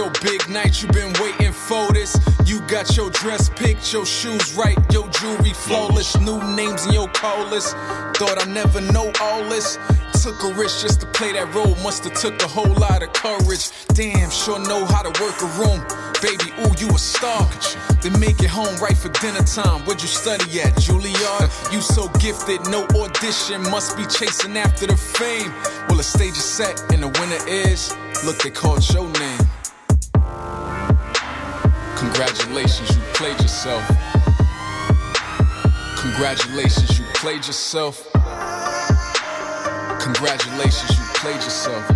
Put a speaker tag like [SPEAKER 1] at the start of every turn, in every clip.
[SPEAKER 1] your big night. You've been waiting for this. You got your dress picked, your shoes right, your jewelry flawless. New names in your call list. Thought I never know all this. Took a risk just to play that role. Must have took a whole lot of courage. Damn, sure know how to work a room. Baby, ooh, you a star. Then make it home right for dinner time. Where'd you study at, Juilliard? You so gifted, no audition. Must be chasing after the fame. Well, the stage is set and the winner is. Look, they called your name. Congratulations, you played yourself. Congratulations, you played yourself. Congratulations, you played yourself.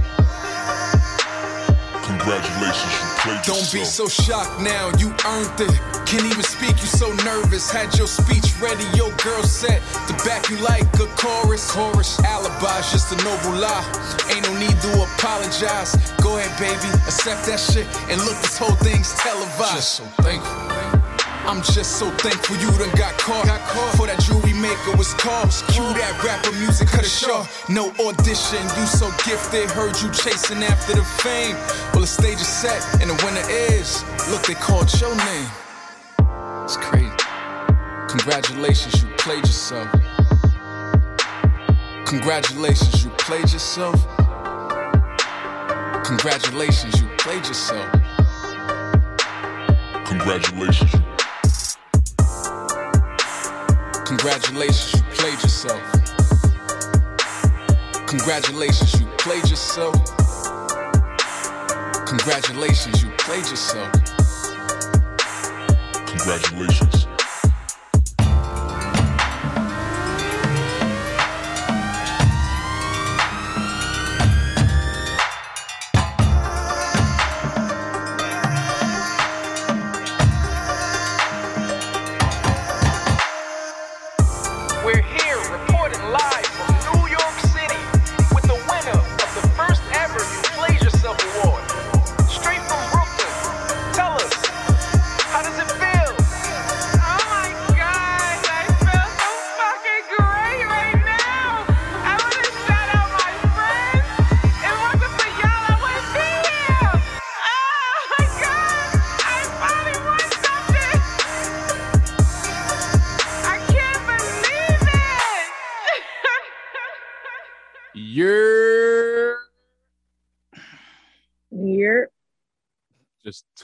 [SPEAKER 2] Congratulations, you played yourself.
[SPEAKER 1] Don't be so shocked now, you earned it. Can't even speak, you so nervous. Had your speech ready, your girl set to back you like a chorus. Chorus, alibis, just a noble lie. Ain't no need to apologize. Go ahead, baby, accept that shit. And look, this whole thing's televised. Just so thankful. I'm just so thankful you done got caught. Got caught. For that jewelry maker was called. Cue that rapper music, cut it short. No audition, you so gifted. Heard you chasing after the fame. Well, the stage is set and the winner is. Look, they called your name. It's crazy. Congratulations, you played yourself. Congratulations, you played yourself. Congratulations, you played yourself.
[SPEAKER 2] Congratulations,
[SPEAKER 1] Congratulations, you played yourself. Congratulations, you played yourself. Congratulations, you played yourself.
[SPEAKER 2] Congratulations.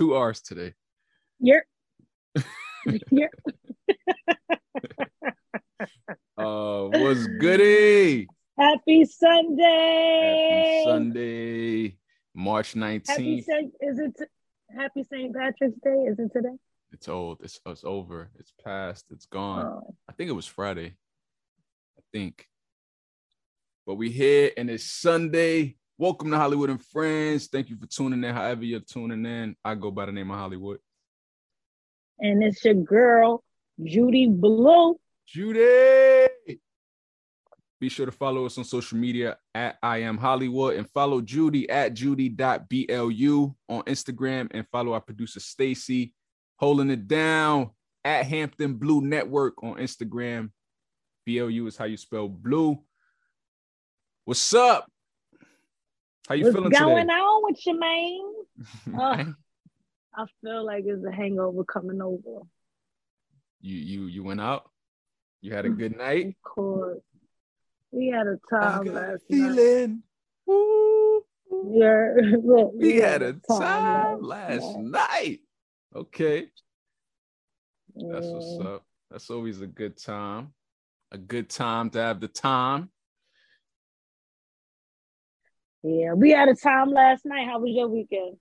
[SPEAKER 3] Two R's today.
[SPEAKER 4] you're, you're.
[SPEAKER 3] Uh, what's goody?
[SPEAKER 4] Happy Sunday.
[SPEAKER 3] Happy Sunday, March
[SPEAKER 4] Happy
[SPEAKER 3] nineteenth.
[SPEAKER 4] Saint. Is it Happy Saint Patrick's Day? Is it today?
[SPEAKER 3] It's old. It's it's over. It's past. It's gone.
[SPEAKER 4] Oh,
[SPEAKER 3] I think it was Friday. I think. But we here and it's Sunday. Welcome to Holliewood and Friends. Thank you for tuning in. However you're tuning in, I go by the name of Holliewood.
[SPEAKER 4] and it's your girl Judy Blu.
[SPEAKER 3] Judy. Be sure to follow us on social media at I am HollieWood and follow Judy at judy.blu on Instagram and follow our producer Stacy holding it down at Hampton Blue Network on Instagram. BLU is how you spell blue. What's up? How you
[SPEAKER 4] What's
[SPEAKER 3] feeling
[SPEAKER 4] going
[SPEAKER 3] today?
[SPEAKER 4] on with you, man? Uh, I feel like it's a hangover coming over.
[SPEAKER 3] you you you went out? You had a good night?
[SPEAKER 4] Of course, we had a
[SPEAKER 3] I
[SPEAKER 4] time
[SPEAKER 3] got a
[SPEAKER 4] last night.
[SPEAKER 3] Woo.
[SPEAKER 4] Yeah, look,
[SPEAKER 3] We had a time last
[SPEAKER 4] night.
[SPEAKER 3] night. Okay. That's what's up. That's always a good time. A good time to have the time.
[SPEAKER 4] Yeah, we had a time last night. How was your weekend?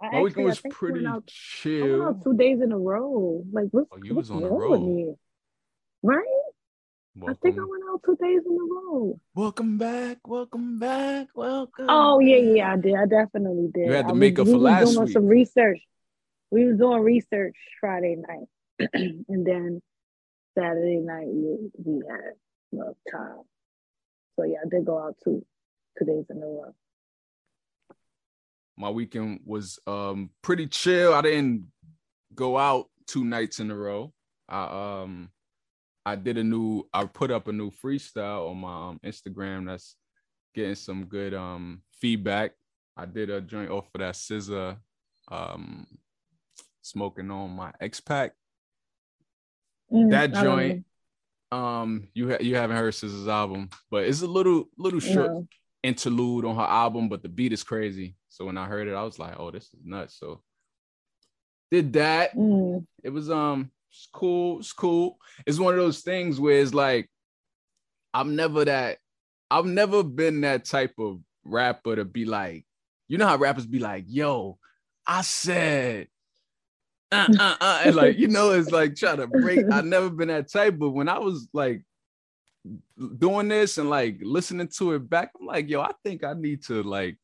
[SPEAKER 4] I
[SPEAKER 3] My weekend
[SPEAKER 4] actually- I
[SPEAKER 3] was
[SPEAKER 4] think
[SPEAKER 3] pretty
[SPEAKER 4] out-
[SPEAKER 3] chill.
[SPEAKER 4] out two days in a row. Like, what's,
[SPEAKER 3] Oh, you
[SPEAKER 4] what's
[SPEAKER 3] was on a
[SPEAKER 4] wrong with
[SPEAKER 3] roll.
[SPEAKER 4] me? Right? I think I went out two days in a row.
[SPEAKER 3] welcome back. Welcome back. Welcome.
[SPEAKER 4] Oh yeah, yeah, I did. I definitely did.
[SPEAKER 3] You had to make
[SPEAKER 4] was,
[SPEAKER 3] up
[SPEAKER 4] we
[SPEAKER 3] for
[SPEAKER 4] was
[SPEAKER 3] last
[SPEAKER 4] doing
[SPEAKER 3] week.
[SPEAKER 4] some research. We was doing research Friday night, and then Saturday night we, we had enough time. So yeah, I did go out two two days in a row.
[SPEAKER 3] My weekend was um pretty chill. I didn't go out two nights in a row. I um I did a new I put up a new freestyle on my um, Instagram that's getting some good um feedback. I did a joint off of that SZA, um, smoking on my X pack.
[SPEAKER 4] Mm,
[SPEAKER 3] That joint, um, you ha- you haven't heard SZA's album, but it's a little little short
[SPEAKER 4] No.
[SPEAKER 3] Interlude on her album, but the beat is crazy. So when I heard it, I was like, oh, this is nuts. So did that.
[SPEAKER 4] Mm,
[SPEAKER 3] It was um it's cool, it's cool. It's one of those things where it's like I'm never that I've never been that type of rapper to be like, you know how rappers be like, yo, I said uh, uh, uh, and like you know, it's like trying to break. I've never been that type, but when I was like doing this and like listening to it back, I'm like, yo, I think I need to like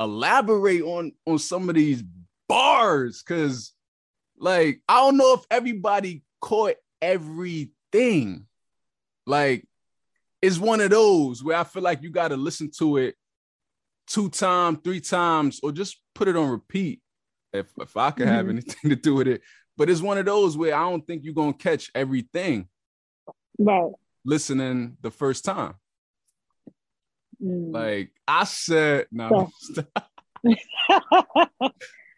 [SPEAKER 3] elaborate on on some of these bars because like I don't know if everybody caught everything. Like it's one of those where I feel like you got to listen to it two times, three times, or just put it on repeat if if I could have
[SPEAKER 4] Mhm.
[SPEAKER 3] anything to do with it. But it's one of those where I don't think you're gonna catch everything
[SPEAKER 4] right.
[SPEAKER 3] Listening the first time.
[SPEAKER 4] Mm.
[SPEAKER 3] Like I said, no,
[SPEAKER 4] Wait,
[SPEAKER 3] I,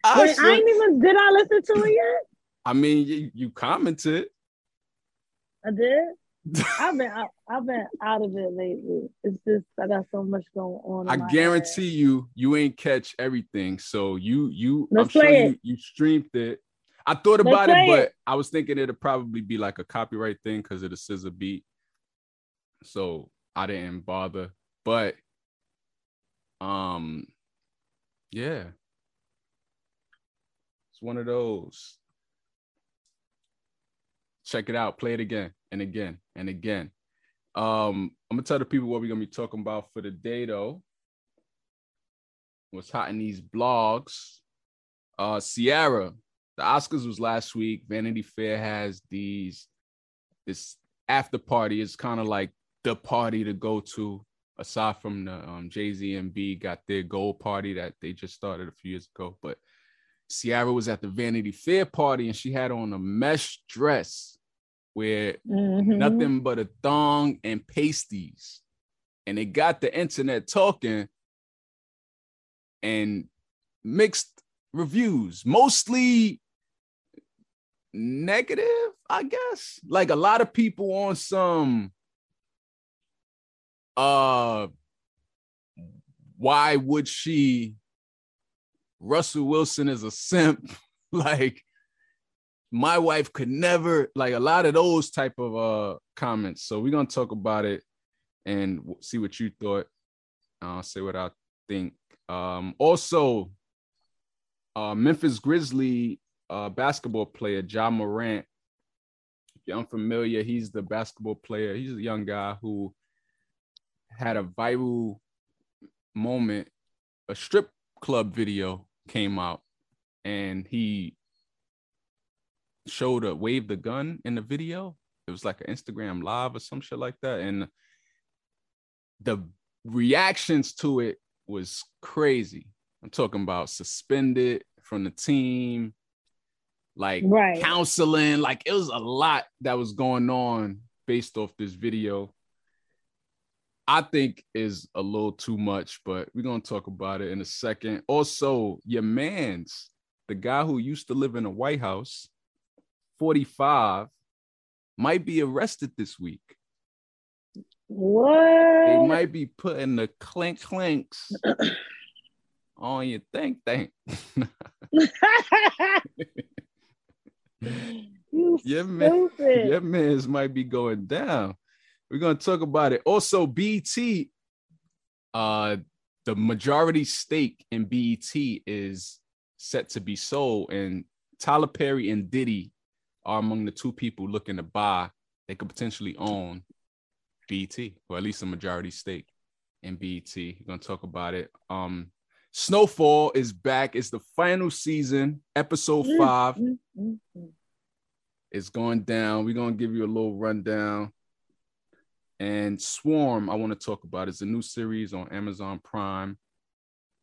[SPEAKER 4] I
[SPEAKER 3] said,
[SPEAKER 4] ain't even did I listen to it yet?
[SPEAKER 3] I mean, you, you commented.
[SPEAKER 4] I did. I've been out, I've been out of it lately. It's just I got so much going on.
[SPEAKER 3] I guarantee you, you ain't catch everything. So you, you,
[SPEAKER 4] Let's
[SPEAKER 3] I'm sure
[SPEAKER 4] play
[SPEAKER 3] you,
[SPEAKER 4] it.
[SPEAKER 3] you streamed it. I thought
[SPEAKER 4] Let's
[SPEAKER 3] about it, but
[SPEAKER 4] it.
[SPEAKER 3] I was thinking it'd probably be like a copyright thing because of the SZA beat. So I didn't bother. But, um, yeah, it's one of those. Check it out. Play it again and again and again. Um, I'm gonna tell the people what we're gonna be talking about for the day though. What's hot in these blogs? Uh Ciara, the Oscars was last week. Vanity Fair has these this after party. It's kind of like the party to go to, aside from the um, Jay-Z and B got their gold party that they just started a few years ago. But Ciara was at the Vanity Fair party and she had on a mesh dress where
[SPEAKER 4] Mhm.
[SPEAKER 3] nothing but a thong and pasties. And it got the internet talking and mixed reviews, mostly negative, I guess. Like a lot of people on some uh why would she Russell Wilson is a simp. Like my wife could never like a lot of those type of uh comments. So we're gonna talk about it and see what you thought. I'll say what i think. Um also uh memphis grizzly uh basketball player Ja Morant. If you're unfamiliar he's the basketball player. He's a young guy who had a viral moment a strip club video came out and he showed a waved the gun in the video. It was like an Instagram live or some shit like that. And the reactions to it was crazy. I'm talking about suspended from the team, like
[SPEAKER 4] Right.
[SPEAKER 3] counseling. Like it was a lot that was going on based off this video. I think is a little too much, but we're gonna talk about it in a second. Also, your man's the guy who used to live in the White House, 45, might be arrested this week.
[SPEAKER 4] What?
[SPEAKER 3] They might be putting the clink clinks on your think think.
[SPEAKER 4] you
[SPEAKER 3] Yeah, man. Your man's might be going down. We're gonna talk about it. Also, BT, uh, the majority stake in BET is set to be sold, and Tyler Perry and Diddy are among the two people looking to buy. They could potentially own BET, or at least a majority stake in BET. We're gonna talk about it. Um, Snowfall is back. It's the final season, episode five
[SPEAKER 4] mm, mm, mm.
[SPEAKER 3] is going down. We're gonna give you a little rundown. And Swarm, I want to talk about. It's a new series on Amazon Prime.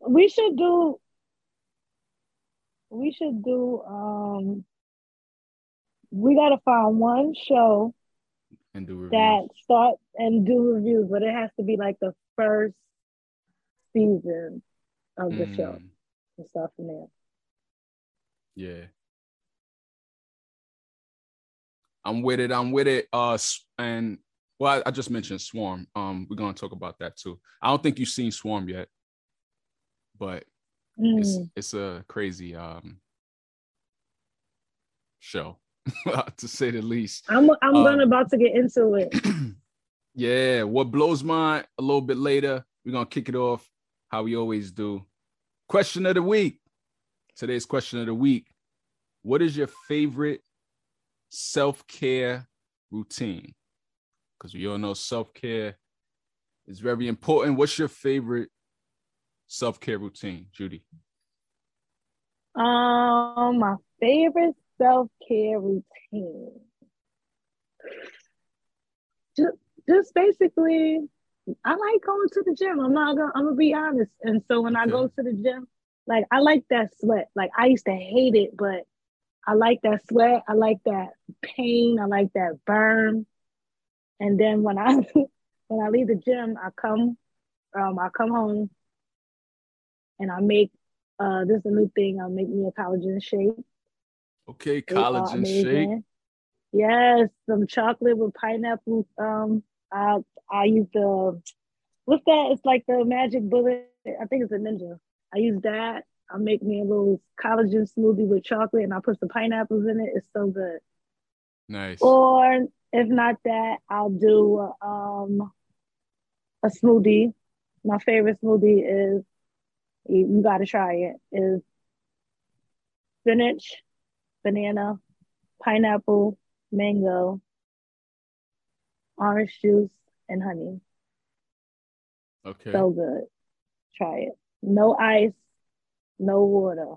[SPEAKER 4] We should do. We should do. Um. We gotta find one show
[SPEAKER 3] And do reviews.
[SPEAKER 4] that start and do reviews, but it has to be like the first season. of the show
[SPEAKER 3] Mm,
[SPEAKER 4] and stuff from there.
[SPEAKER 3] Yeah. I'm with it. I'm with it. Uh, and well, I, I just mentioned Swarm. Um, we're gonna talk about that too. I don't think you've seen Swarm yet, but it's
[SPEAKER 4] Mm.
[SPEAKER 3] it's a crazy um show, to say the least.
[SPEAKER 4] I'm I'm
[SPEAKER 3] Um,
[SPEAKER 4] gonna about to get into it.
[SPEAKER 3] yeah, what blows mine a little bit later. We're gonna kick it off how we always do. Question of the week. Today's question of the week. What is your favorite self-care routine? Because we all know self-care is very important. What's your favorite self-care routine, Judy?
[SPEAKER 4] Um, my favorite self care routine. Just, just basically, I like going to the gym. I'm not gonna. I'm gonna be honest. And so when I go to the gym, like I like that sweat. Like I used to hate it, but I like that sweat. I like that pain. I like that burn. And then when I when I leave the gym, I come, um, I come home, and I make uh this is a new thing. I'll make me a collagen shake.
[SPEAKER 3] Okay, collagen shake.
[SPEAKER 4] Yes, some chocolate with pineapple. Um, I I use the what's that? It's like the magic bullet. I think it's a ninja. I use that. I make me a little collagen smoothie with chocolate, and I put some pineapples in it. It's so good.
[SPEAKER 3] Nice.
[SPEAKER 4] Or if not that, I'll do um a smoothie. My favorite smoothie is you, got to try it. Is spinach, banana, pineapple, mango, orange juice, and honey.
[SPEAKER 3] Okay.
[SPEAKER 4] So good. Try it. No ice, no water.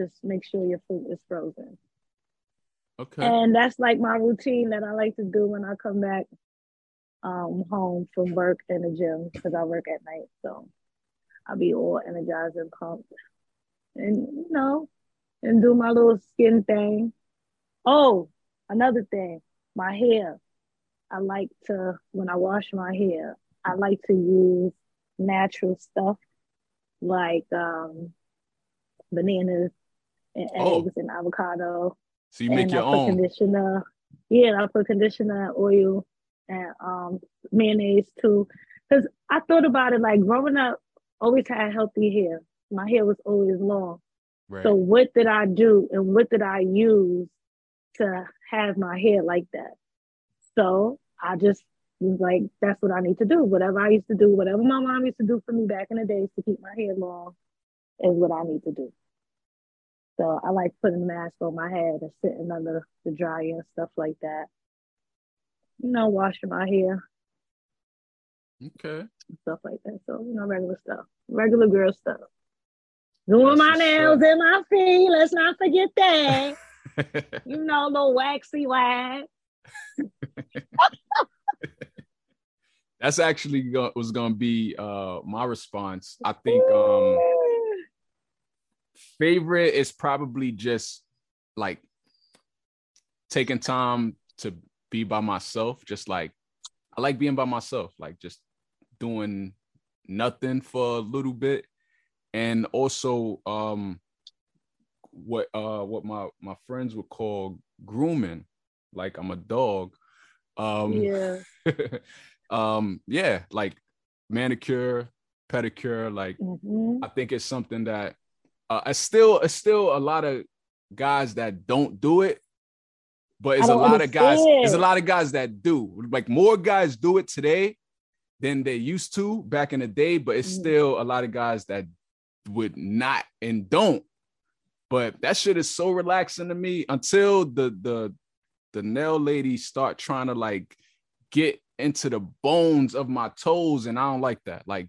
[SPEAKER 4] Just make sure your fruit is frozen.
[SPEAKER 3] Okay.
[SPEAKER 4] And that's like my routine that I like to do when I come back um home from work in the gym because I work at night. So I'll be all energized and pumped. And you know, and do my little skin thing. Oh, another thing, my hair. I like to when I wash my hair, I like to use natural stuff like um bananas and
[SPEAKER 3] Oh.
[SPEAKER 4] eggs and avocado
[SPEAKER 3] so you make
[SPEAKER 4] and
[SPEAKER 3] your own.
[SPEAKER 4] conditioner. Yeah, I put conditioner, oil, and um mayonnaise too. Because I thought about it like growing up, always had healthy hair. My hair was always long.
[SPEAKER 3] Right.
[SPEAKER 4] So what did I do and what did I use to have my hair like that? So I just was like, that's what I need to do. Whatever I used to do, whatever my mom used to do for me back in the days to keep my hair long is what I need to do. So I like putting a mask on my head and sitting under the dryer and stuff like that. You know, washing my hair,
[SPEAKER 3] okay.
[SPEAKER 4] stuff like that. So, you know, regular stuff, regular girl stuff. Doing
[SPEAKER 3] That's
[SPEAKER 4] my nails and my feet. Let's not forget that. you know, little waxy wax.
[SPEAKER 3] That's actually go- was gonna be uh my response. I think um favorite is probably just like taking time to be by myself. Just like I like being by myself, like just doing nothing for a little bit, and also um what uh what my my friends would call grooming. Like I'm a dog. Um,
[SPEAKER 4] yeah.
[SPEAKER 3] um yeah like manicure pedicure like
[SPEAKER 4] Mhm.
[SPEAKER 3] i think it's something that uh it's still it's still a lot of guys that don't do it but it's a lot of guys
[SPEAKER 4] understand.
[SPEAKER 3] it's a lot of guys that do like more guys do it today than they used to back in the day but it's
[SPEAKER 4] Mhm.
[SPEAKER 3] still a lot of guys that would not and don't but that shit is so relaxing to me until the the the nail ladies start trying to like get into the bones of my toes and I don't like that. Like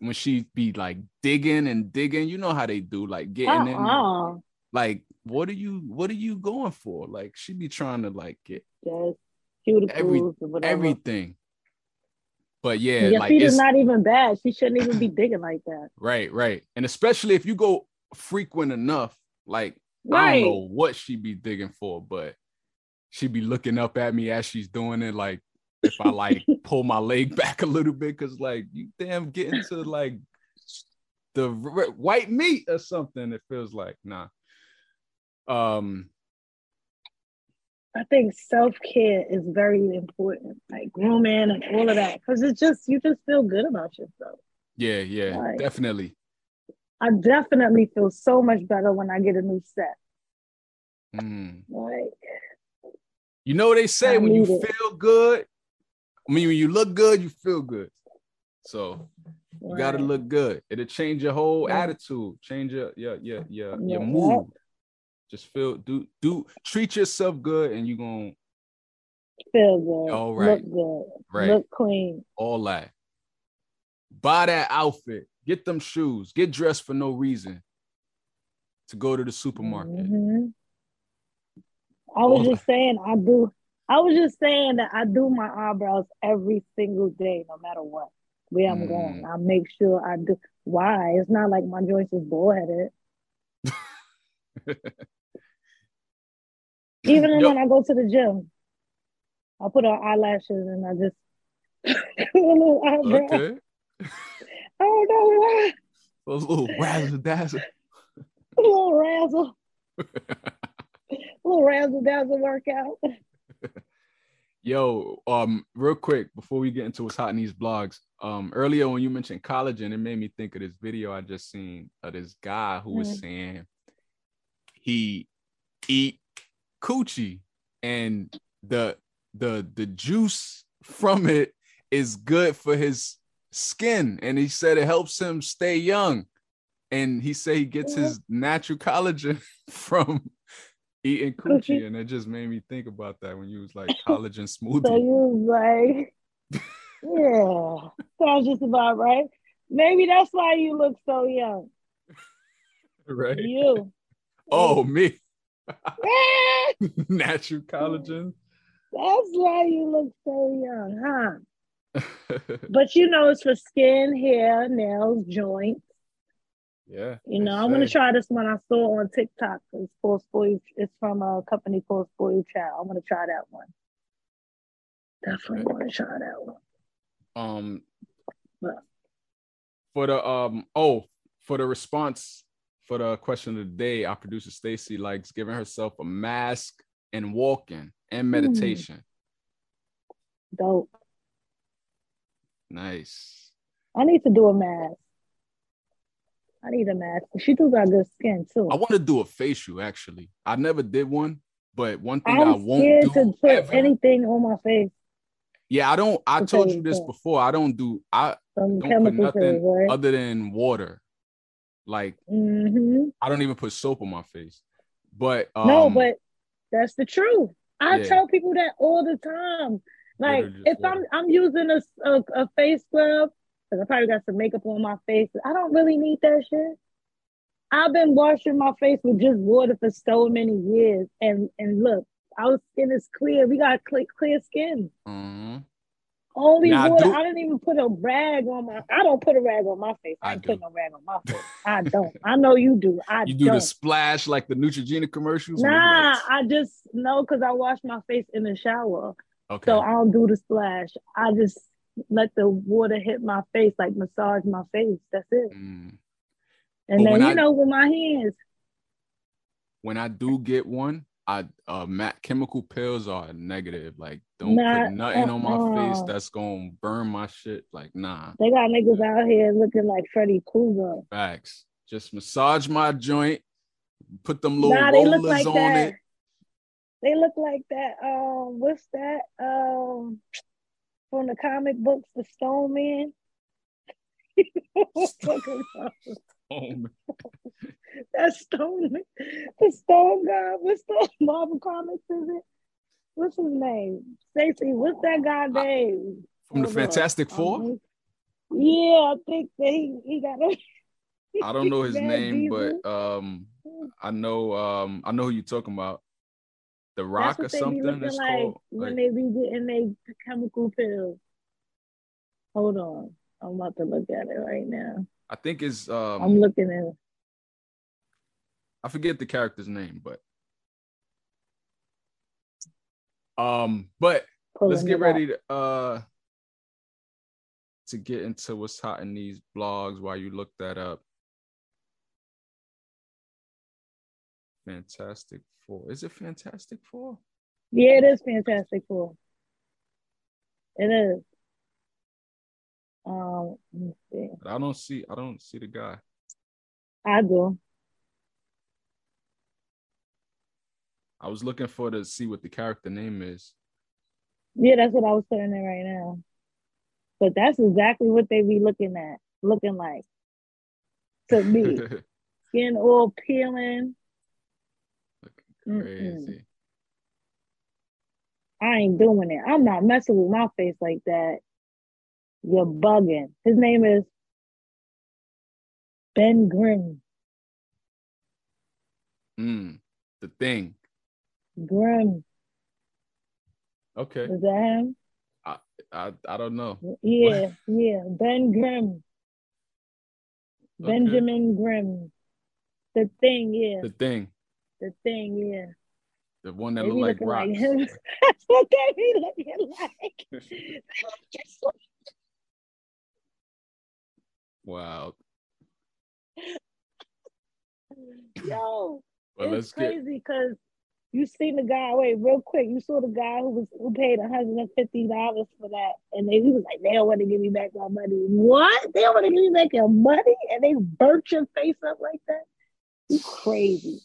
[SPEAKER 3] when she be like digging and digging, you know how they do, like getting in.
[SPEAKER 4] Uh-uh.
[SPEAKER 3] Like, what are you what are you going for? Like she be trying to like get
[SPEAKER 4] cuticles
[SPEAKER 3] Every- everything. But yeah,
[SPEAKER 4] Your
[SPEAKER 3] like
[SPEAKER 4] feet is not even bad. She shouldn't even be digging like that.
[SPEAKER 3] right, right. And especially if you go frequent enough, like I
[SPEAKER 4] Right.
[SPEAKER 3] don't know what she be digging for, but she be looking up at me as she's doing it, like if I like pull my leg back a little bit, cause like you damn get into like the r- white meat or something. It feels like nah. Um,
[SPEAKER 4] I think self care is very important, like grooming and all of that, because it's just you just feel good about yourself.
[SPEAKER 3] yeah, yeah,
[SPEAKER 4] Right.
[SPEAKER 3] definitely.
[SPEAKER 4] I definitely feel so much better when I get a new set.
[SPEAKER 3] Mm.
[SPEAKER 4] Like
[SPEAKER 3] You know what they say when you
[SPEAKER 4] it.
[SPEAKER 3] feel good. I mean, when you look good, you feel good. So you gotta look good. It'll change your whole
[SPEAKER 4] Yeah.
[SPEAKER 3] attitude, change your your your your,
[SPEAKER 4] Yeah.
[SPEAKER 3] your mood. Just feel do do treat yourself good, and you're gonna
[SPEAKER 4] feel good,
[SPEAKER 3] All right.
[SPEAKER 4] look good,
[SPEAKER 3] right
[SPEAKER 4] look clean.
[SPEAKER 3] all that. Buy that outfit, get them shoes, get dressed for no reason to go to the supermarket.
[SPEAKER 4] Mhm. I was
[SPEAKER 3] All
[SPEAKER 4] just saying I do. I was just saying that I do my eyebrows every single day, no matter what where I'm
[SPEAKER 3] Mm.
[SPEAKER 4] going. I make sure I do. Why? It's not like my joints is bullheaded. Even
[SPEAKER 3] Yo-
[SPEAKER 4] when I go to the gym, I put on eyelashes and I just a little eyebrow.
[SPEAKER 3] Okay,
[SPEAKER 4] I don't know why.
[SPEAKER 3] those little razzle dazzle.
[SPEAKER 4] A little razzle, a little razzle dazzle workout.
[SPEAKER 3] Yo, um, real quick before we get into what's hot in these blogs, um, earlier when you mentioned collagen, it made me think of this video I just seen of this guy who was
[SPEAKER 4] Mm.
[SPEAKER 3] saying he eat coochie and the the the juice from it is good for his skin, and he said it helps him stay young, and he said he gets
[SPEAKER 4] Yeah.
[SPEAKER 3] his natural collagen from eating coochie, and it just made me think about that when you was like collagen
[SPEAKER 4] So
[SPEAKER 3] smoothie.
[SPEAKER 4] you was like, yeah, sounds just about right. Maybe that's why you look so young.
[SPEAKER 3] right?
[SPEAKER 4] You.
[SPEAKER 3] Oh, me, natural collagen.
[SPEAKER 4] That's why you look so young, huh? But you know, it's for skin, hair, nails, joints.
[SPEAKER 3] Yeah.
[SPEAKER 4] You know, I'm gonna try this one I saw on TikTok. It's called Spoil. It's from a company called Spoil Child. I'm gonna try that one. Definitely
[SPEAKER 3] Okay.
[SPEAKER 4] want to try that one.
[SPEAKER 3] Um,
[SPEAKER 4] What?
[SPEAKER 3] for the um oh for the response for the question of the day, our producer Stacy likes giving herself a mask and walking and meditation.
[SPEAKER 4] Dope.
[SPEAKER 3] Nice.
[SPEAKER 4] I need to do a mask. I need a mask. She do got good skin too.
[SPEAKER 3] I want to do a facial actually. I never did one, but one thing I
[SPEAKER 4] I'm
[SPEAKER 3] won't
[SPEAKER 4] scared
[SPEAKER 3] do
[SPEAKER 4] to put
[SPEAKER 3] ever-
[SPEAKER 4] anything on my face.
[SPEAKER 3] Yeah, I don't. I
[SPEAKER 4] to
[SPEAKER 3] told you this before. I don't do. I
[SPEAKER 4] Some
[SPEAKER 3] don't put nothing
[SPEAKER 4] right?
[SPEAKER 3] other than water. Like
[SPEAKER 4] hmm
[SPEAKER 3] I don't even put soap on my face. But um,
[SPEAKER 4] no, but that's the truth. I
[SPEAKER 3] yeah.
[SPEAKER 4] tell people that all the time. Like if
[SPEAKER 3] water.
[SPEAKER 4] I'm I'm using a, a, a face scrub because I probably got some makeup on my face. I don't really need that shit. I've been washing my face with just water for so many years, and and look, our skin is clear. We got clear, clear skin.
[SPEAKER 3] mhm.
[SPEAKER 4] Only
[SPEAKER 3] Now, I
[SPEAKER 4] water.
[SPEAKER 3] do-
[SPEAKER 4] I didn't even put a rag on my. I don't put a rag on my face. I,
[SPEAKER 3] I
[SPEAKER 4] ain't
[SPEAKER 3] do.
[SPEAKER 4] put no rag on my face. I don't. I know you do. I
[SPEAKER 3] you do
[SPEAKER 4] don't.
[SPEAKER 3] the splash like the Neutrogena commercials.
[SPEAKER 4] Nah, I just know because I wash my face in the shower,
[SPEAKER 3] okay.
[SPEAKER 4] so I don't do the splash. I just let the water hit my face, like massage my face. That's it.
[SPEAKER 3] Mm.
[SPEAKER 4] And
[SPEAKER 3] But
[SPEAKER 4] then you
[SPEAKER 3] I-
[SPEAKER 4] know with my hands,
[SPEAKER 3] when I do get one, I uh ma- chemical peels are negative. Like don't
[SPEAKER 4] Nah,
[SPEAKER 3] put nothing on my face
[SPEAKER 4] uh-uh.
[SPEAKER 3] that's gonna burn my shit. Like nah,
[SPEAKER 4] they got niggas out here looking like Freddy Krueger.
[SPEAKER 3] facts. Just massage my joint, put them little
[SPEAKER 4] Nah,
[SPEAKER 3] rollers
[SPEAKER 4] like
[SPEAKER 3] on
[SPEAKER 4] that.
[SPEAKER 3] it.
[SPEAKER 4] They look like that. Um, what's that? Um, from the comic books, the Stone Man.
[SPEAKER 3] Man.
[SPEAKER 4] That's Stone, the Stone guy. What's the Marvel Comics? Is it? What's his name? Stacy. What's that guy name?
[SPEAKER 3] From the Fantastic Four.
[SPEAKER 4] Um, yeah, I think that he, he got a.
[SPEAKER 3] I don't know his name, but um, I know um, I know who you're talking about. The Rock or
[SPEAKER 4] what they be
[SPEAKER 3] something. It's
[SPEAKER 4] like
[SPEAKER 3] called.
[SPEAKER 4] when
[SPEAKER 3] Like,
[SPEAKER 4] they be getting their chemical peels. Hold on, I'm about to look at it right now.
[SPEAKER 3] I think it's
[SPEAKER 4] I'm
[SPEAKER 3] um,
[SPEAKER 4] looking at.
[SPEAKER 3] I forget the character's name, but um, but
[SPEAKER 4] pulling
[SPEAKER 3] let's get ready to uh to get into what's hot in these blogs while you look that up. Fantastic Four. Is it Fantastic Four?
[SPEAKER 4] Yeah, it is Fantastic Four. It is. Um, let me see.
[SPEAKER 3] But I don't see. I don't see the guy.
[SPEAKER 4] I do.
[SPEAKER 3] I was looking for to see what the character name is.
[SPEAKER 4] Yeah, that's what I was putting in right now. But that's exactly what they be looking at, looking like to me. Skin all peeling.
[SPEAKER 3] Crazy.
[SPEAKER 4] I ain't doing it. I'm not messing with my face like that. You're bugging. His name is Ben Grimm.
[SPEAKER 3] Mm, the thing.
[SPEAKER 4] Grimm.
[SPEAKER 3] Okay.
[SPEAKER 4] Is that him?
[SPEAKER 3] I I don't know.
[SPEAKER 4] Yeah, yeah. Ben Grimm. Benjamin Grimm. The thing, yeah.
[SPEAKER 3] The thing.
[SPEAKER 4] The thing, yeah.
[SPEAKER 3] The one that
[SPEAKER 4] looked
[SPEAKER 3] like
[SPEAKER 4] looking like. That's what they be looking like.
[SPEAKER 3] Wow.
[SPEAKER 4] Yo,
[SPEAKER 3] let's
[SPEAKER 4] it's crazy because you seen the guy. Wait, real quick, you saw the guy who was who paid one hundred and fifty dollars for that, and they, he was like, "They don't want to give me back my money." What? They don't want to give me back your money, and they burnt your face up like that? You crazy?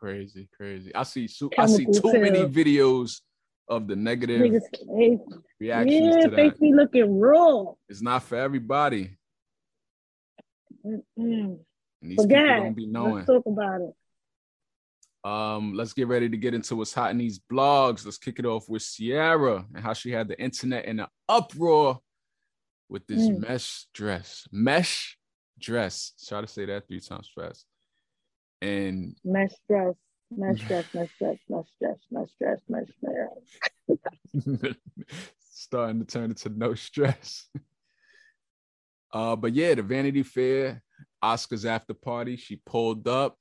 [SPEAKER 3] Crazy, crazy. I see so, I see too many videos of the negative reactions
[SPEAKER 4] yeah,
[SPEAKER 3] to
[SPEAKER 4] face
[SPEAKER 3] that.
[SPEAKER 4] me looking raw.
[SPEAKER 3] It's not for everybody.
[SPEAKER 4] Mm-mm.
[SPEAKER 3] And these
[SPEAKER 4] But
[SPEAKER 3] people
[SPEAKER 4] God,
[SPEAKER 3] don't be knowing.
[SPEAKER 4] let's talk about it.
[SPEAKER 3] Um, let's get ready to get into what's hot in these blogs. Let's kick it off with Ciara and how she had the internet in an uproar with this
[SPEAKER 4] Mm.
[SPEAKER 3] mesh dress. Mesh dress. Try to say that three times fast. And
[SPEAKER 4] Mesh dress, mesh dress, mesh dress, mesh dress, mesh dress, mesh dress.
[SPEAKER 3] starting to turn into no stress. Uh, but yeah, the Vanity Fair, Oscars after party, she pulled up.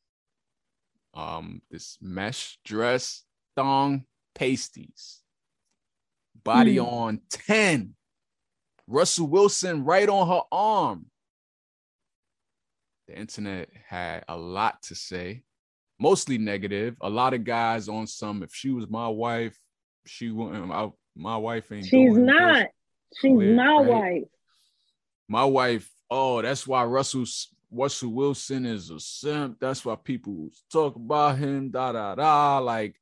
[SPEAKER 3] Um, this mesh dress, thong, pasties, body
[SPEAKER 4] Hmm.
[SPEAKER 3] on 10. Russell Wilson right on her arm. The internet had a lot to say, mostly negative. A lot of guys on some, if she was my wife, she wouldn't, I, my wife ain't
[SPEAKER 4] She's not. She's
[SPEAKER 3] Clear,
[SPEAKER 4] my
[SPEAKER 3] right?
[SPEAKER 4] wife.
[SPEAKER 3] My wife, oh, that's why Russell Russell Wilson is a simp. That's why people talk about him, da da da. Like,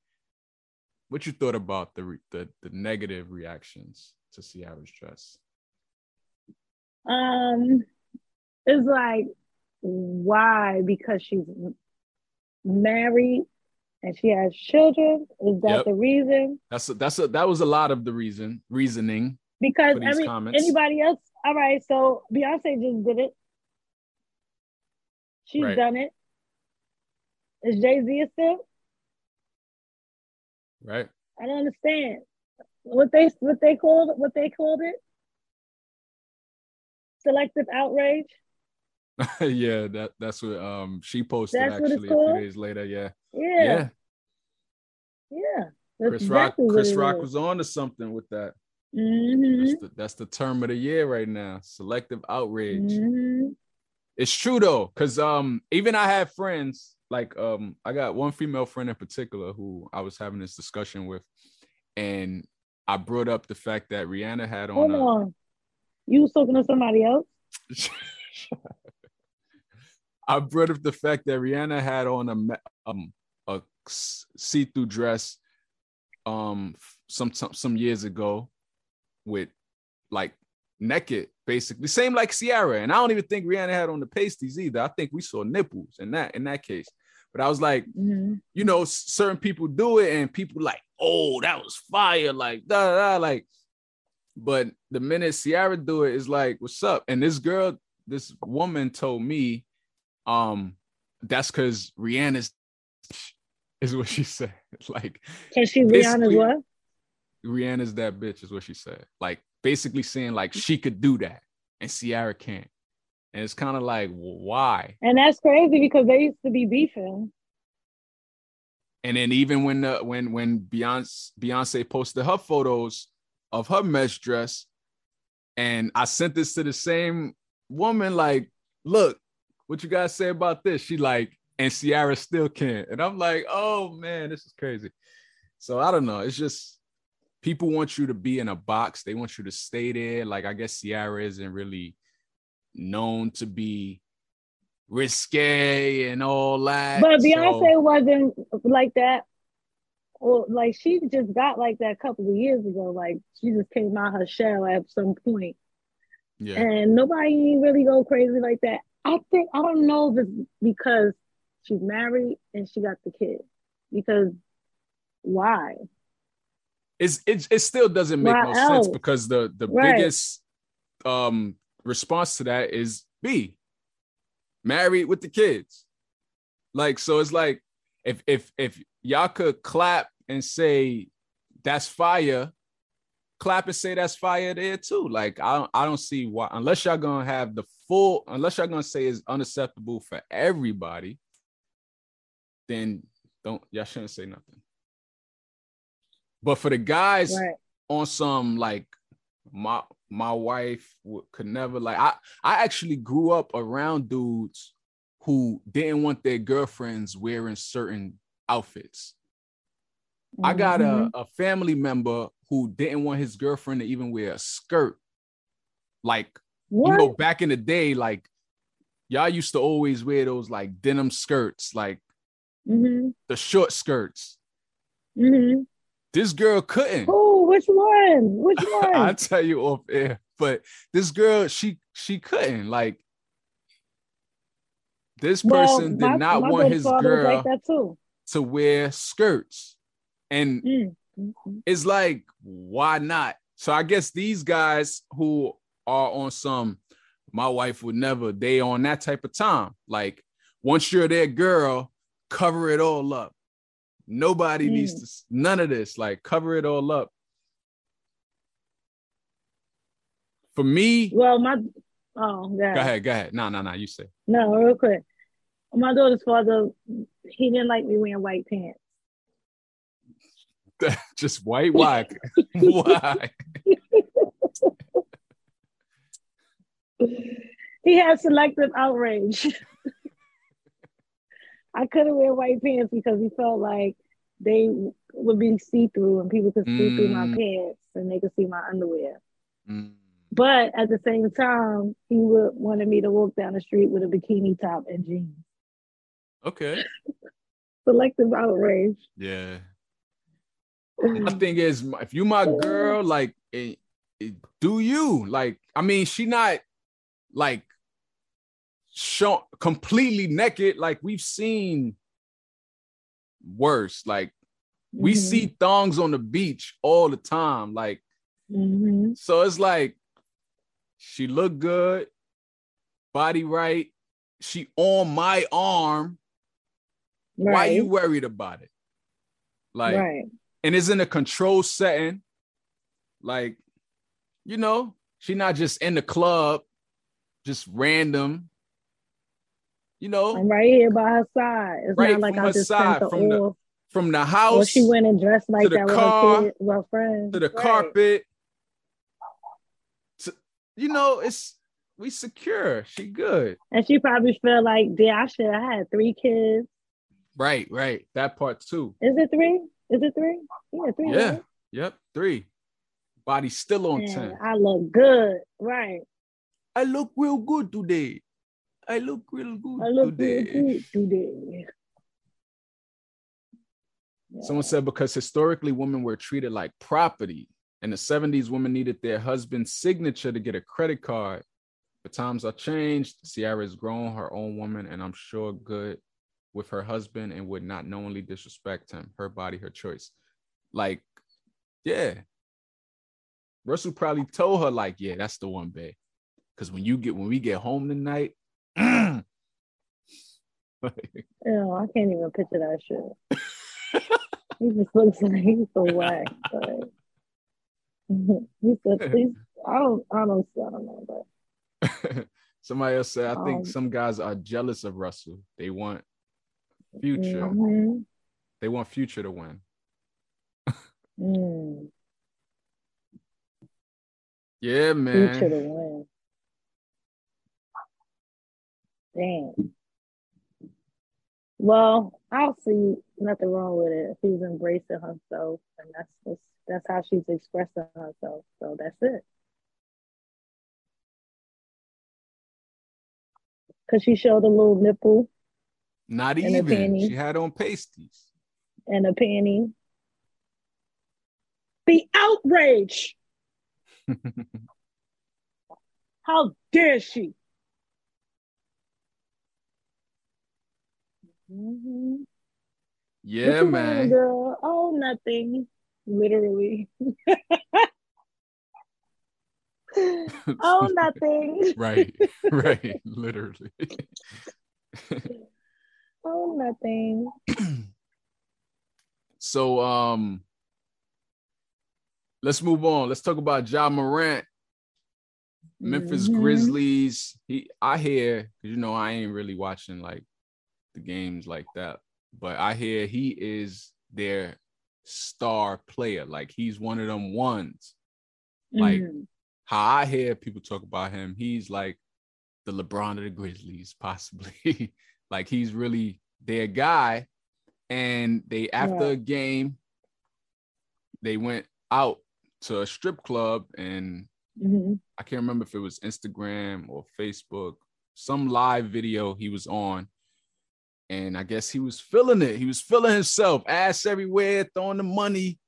[SPEAKER 3] what you thought about the re- the, the negative reactions to Ciara's dress?
[SPEAKER 4] Um, it's like why? Because she's married and she has children. Is that
[SPEAKER 3] Yep.
[SPEAKER 4] the reason?
[SPEAKER 3] That's a, that's a, that was a lot of the reason reasoning.
[SPEAKER 4] Because
[SPEAKER 3] For these
[SPEAKER 4] every
[SPEAKER 3] comments.
[SPEAKER 4] anybody else. All right, so Beyonce just did it. She's
[SPEAKER 3] Right.
[SPEAKER 4] done it. Is Jay Z a still?
[SPEAKER 3] Right?
[SPEAKER 4] I don't understand what they what they called what they called it. Selective outrage.
[SPEAKER 3] yeah, that that's what um she posted
[SPEAKER 4] That's
[SPEAKER 3] actually a few days later. Yeah,
[SPEAKER 4] Yeah,
[SPEAKER 3] yeah.
[SPEAKER 4] yeah.
[SPEAKER 3] Chris Rock,
[SPEAKER 4] exactly what
[SPEAKER 3] Chris Rock
[SPEAKER 4] is.
[SPEAKER 3] was on to something with that.
[SPEAKER 4] Mhm,
[SPEAKER 3] That's the, that's the term of the year right now. Selective outrage.
[SPEAKER 4] mhm.
[SPEAKER 3] It's true though, because um even I have friends like um I got one female friend in particular who I was having this discussion with, and I brought up the fact that Rihanna had on
[SPEAKER 4] Hold
[SPEAKER 3] a
[SPEAKER 4] on. You was talking to somebody else?
[SPEAKER 3] I brought up the fact that Rihanna had on a um a see-through dress um some some some years ago with like naked basically. Same like Ciara and I don't even think Rihanna had on the pasties either. I think we saw nipples in that in that case. But I was like
[SPEAKER 4] Mhm.
[SPEAKER 3] you know certain people do it and people like oh that was fire like da da da like but the minute Ciara do it it's like what's up? And this girl this woman told me um that's because Rihanna's is what she said like
[SPEAKER 4] Cause she Rihanna's what?
[SPEAKER 3] Rihanna's that bitch is what she said like basically saying like she could do that and Ciara can't and it's kind of like why
[SPEAKER 4] And that's crazy because they used to be beefing.
[SPEAKER 3] And then even when the when when Beyonce Beyonce posted her photos of her mesh dress, and I sent this to the same woman, like, look, what you guys say about this? She like, and Ciara still can't. And I'm like, oh man, this is crazy. So I don't know. It's just people want you to be in a box. They want you to stay there. Like I guess Ciara isn't really known to be risque and all that.
[SPEAKER 4] But
[SPEAKER 3] so-
[SPEAKER 4] Beyonce wasn't like that. Or like she just got like that a couple of years ago. Like she just came out her shell at some point.
[SPEAKER 3] yeah,
[SPEAKER 4] and nobody really go crazy like that. I think I don't know if it's because she's married and she got the kid. Because why?
[SPEAKER 3] it's it, it still doesn't make
[SPEAKER 4] Why
[SPEAKER 3] no sense because the the
[SPEAKER 4] Right.
[SPEAKER 3] biggest um response to that is B married with the kids. Like so it's like if if if y'all could clap and say that's fire, clap and say that's fire there too. Like I don't I don't see why unless y'all gonna have the full unless y'all gonna say it's unacceptable for everybody, then don't y'all shouldn't say nothing. But for the guys
[SPEAKER 4] Right.
[SPEAKER 3] on some like my my wife could never like I I actually grew up around dudes who didn't want their girlfriends wearing certain outfits. I got a, a family member who didn't want his girlfriend to even wear a skirt. Like,
[SPEAKER 4] what?
[SPEAKER 3] you know, back in the day, like y'all used to always wear those like denim skirts, like
[SPEAKER 4] hmm
[SPEAKER 3] the short skirts.
[SPEAKER 4] hmm
[SPEAKER 3] This girl couldn't.
[SPEAKER 4] Oh, which one? Which one?
[SPEAKER 3] I'll tell you off air. But this girl, she she couldn't. Like this person did
[SPEAKER 4] my-
[SPEAKER 3] not want his girl
[SPEAKER 4] like that too.
[SPEAKER 3] to wear skirts. And
[SPEAKER 4] Mm. Mhm.
[SPEAKER 3] it's like, why not? So I guess these guys who are on some, my wife would never, they on that type of time. Like once you're their girl, cover it all up. Nobody needs
[SPEAKER 4] Mm.
[SPEAKER 3] to, none of this, like cover it all up. For me,
[SPEAKER 4] Well, my oh yeah.
[SPEAKER 3] go ahead, go ahead. No, no, no, you say.
[SPEAKER 4] No, real quick. My daughter's father, he didn't like me wearing white pants.
[SPEAKER 3] Just white, why? why?
[SPEAKER 4] He had selective outrage. I couldn't wear white pants because he felt like they would be see through and people could see through my
[SPEAKER 3] Mm.
[SPEAKER 4] pants and they could see my underwear.
[SPEAKER 3] Mm.
[SPEAKER 4] But at the same time, he would wanted me to walk down the street with a bikini top and jeans.
[SPEAKER 3] Okay.
[SPEAKER 4] Selective outrage.
[SPEAKER 3] Yeah. My thing is if you my girl like it, it- do you like i mean she not like show completely naked like we've seen worse like we
[SPEAKER 4] Mhm.
[SPEAKER 3] see thongs on the beach all the time like
[SPEAKER 4] Mhm.
[SPEAKER 3] so it's like she look good body right she on my arm
[SPEAKER 4] Right.
[SPEAKER 3] why you worried about it like
[SPEAKER 4] right.
[SPEAKER 3] And is in a control setting. Like, you know, she not just in the club, just random. You know,
[SPEAKER 4] I'm right here by her side. It's
[SPEAKER 3] Right
[SPEAKER 4] not like
[SPEAKER 3] from
[SPEAKER 4] I just
[SPEAKER 3] side,
[SPEAKER 4] sent her
[SPEAKER 3] from the
[SPEAKER 4] off.
[SPEAKER 3] from the
[SPEAKER 4] Or
[SPEAKER 3] house
[SPEAKER 4] she went and dressed like
[SPEAKER 3] the
[SPEAKER 4] that with
[SPEAKER 3] car,
[SPEAKER 4] her, kid, with her friends.
[SPEAKER 3] to the
[SPEAKER 4] Right.
[SPEAKER 3] carpet. To- you know, it's we secure. She good.
[SPEAKER 4] And she probably felt like, yeah, I should have had three kids.
[SPEAKER 3] Right, right. That part too.
[SPEAKER 4] Is it three? Is it three? Yeah, three.
[SPEAKER 3] Yeah.
[SPEAKER 4] right?
[SPEAKER 3] Yep. Three. Body still on
[SPEAKER 4] Man,
[SPEAKER 3] 10.
[SPEAKER 4] I look good. Right.
[SPEAKER 3] I look real good today. I look real good
[SPEAKER 4] I look
[SPEAKER 3] today.
[SPEAKER 4] real good today.
[SPEAKER 3] Someone said because historically women were treated like property. In the 70s, women needed their husband's signature to get a credit card. But times are changed. Ciara has grown her own woman, and I'm sure good with her husband and would not knowingly disrespect him. Her body, her choice. Like, yeah. Russell probably told her, like, yeah, that's the one, babe. Because when you get when we get home tonight,
[SPEAKER 4] Ew, I can't even picture that shit. he just looks like he's so whack. Like, he said, please, I don't, I don't, I don't know, but
[SPEAKER 3] Somebody else said, I think
[SPEAKER 4] Um,
[SPEAKER 3] some guys are jealous of Russell. They want future.
[SPEAKER 4] Mhm.
[SPEAKER 3] They want future to win.
[SPEAKER 4] Mm,
[SPEAKER 3] Yeah, man.
[SPEAKER 4] future to win. Damn. Well, I'll see nothing wrong with it if he's embracing herself, and that's that's, that's how she's expressing herself. So that's it. Cause she showed a little nipple
[SPEAKER 3] Not
[SPEAKER 4] And
[SPEAKER 3] even. She had on pasties.
[SPEAKER 4] and a panty. The outrage. How dare she? Mhm.
[SPEAKER 3] yeah, man.
[SPEAKER 4] girl? Oh, nothing. Literally. oh, nothing.
[SPEAKER 3] right, right, literally.
[SPEAKER 4] Oh, nothing.
[SPEAKER 3] so um let's move on. Let's talk about Ja Morant. Memphis
[SPEAKER 4] Mhm.
[SPEAKER 3] Grizzlies. He I hear, you know, I ain't really watching like the games like that, but I hear he is their star player. Like he's one of them ones. Like
[SPEAKER 4] Mhm.
[SPEAKER 3] how I hear people talk about him, he's like the LeBron of the Grizzlies, possibly. like he's really their guy. And they after
[SPEAKER 4] Yeah.
[SPEAKER 3] a game, they went out to a strip club and
[SPEAKER 4] Mhm.
[SPEAKER 3] I can't remember if it was Instagram or Facebook, some live video he was on. And I guess he was feeling it. He was feeling himself, ass everywhere, throwing the money.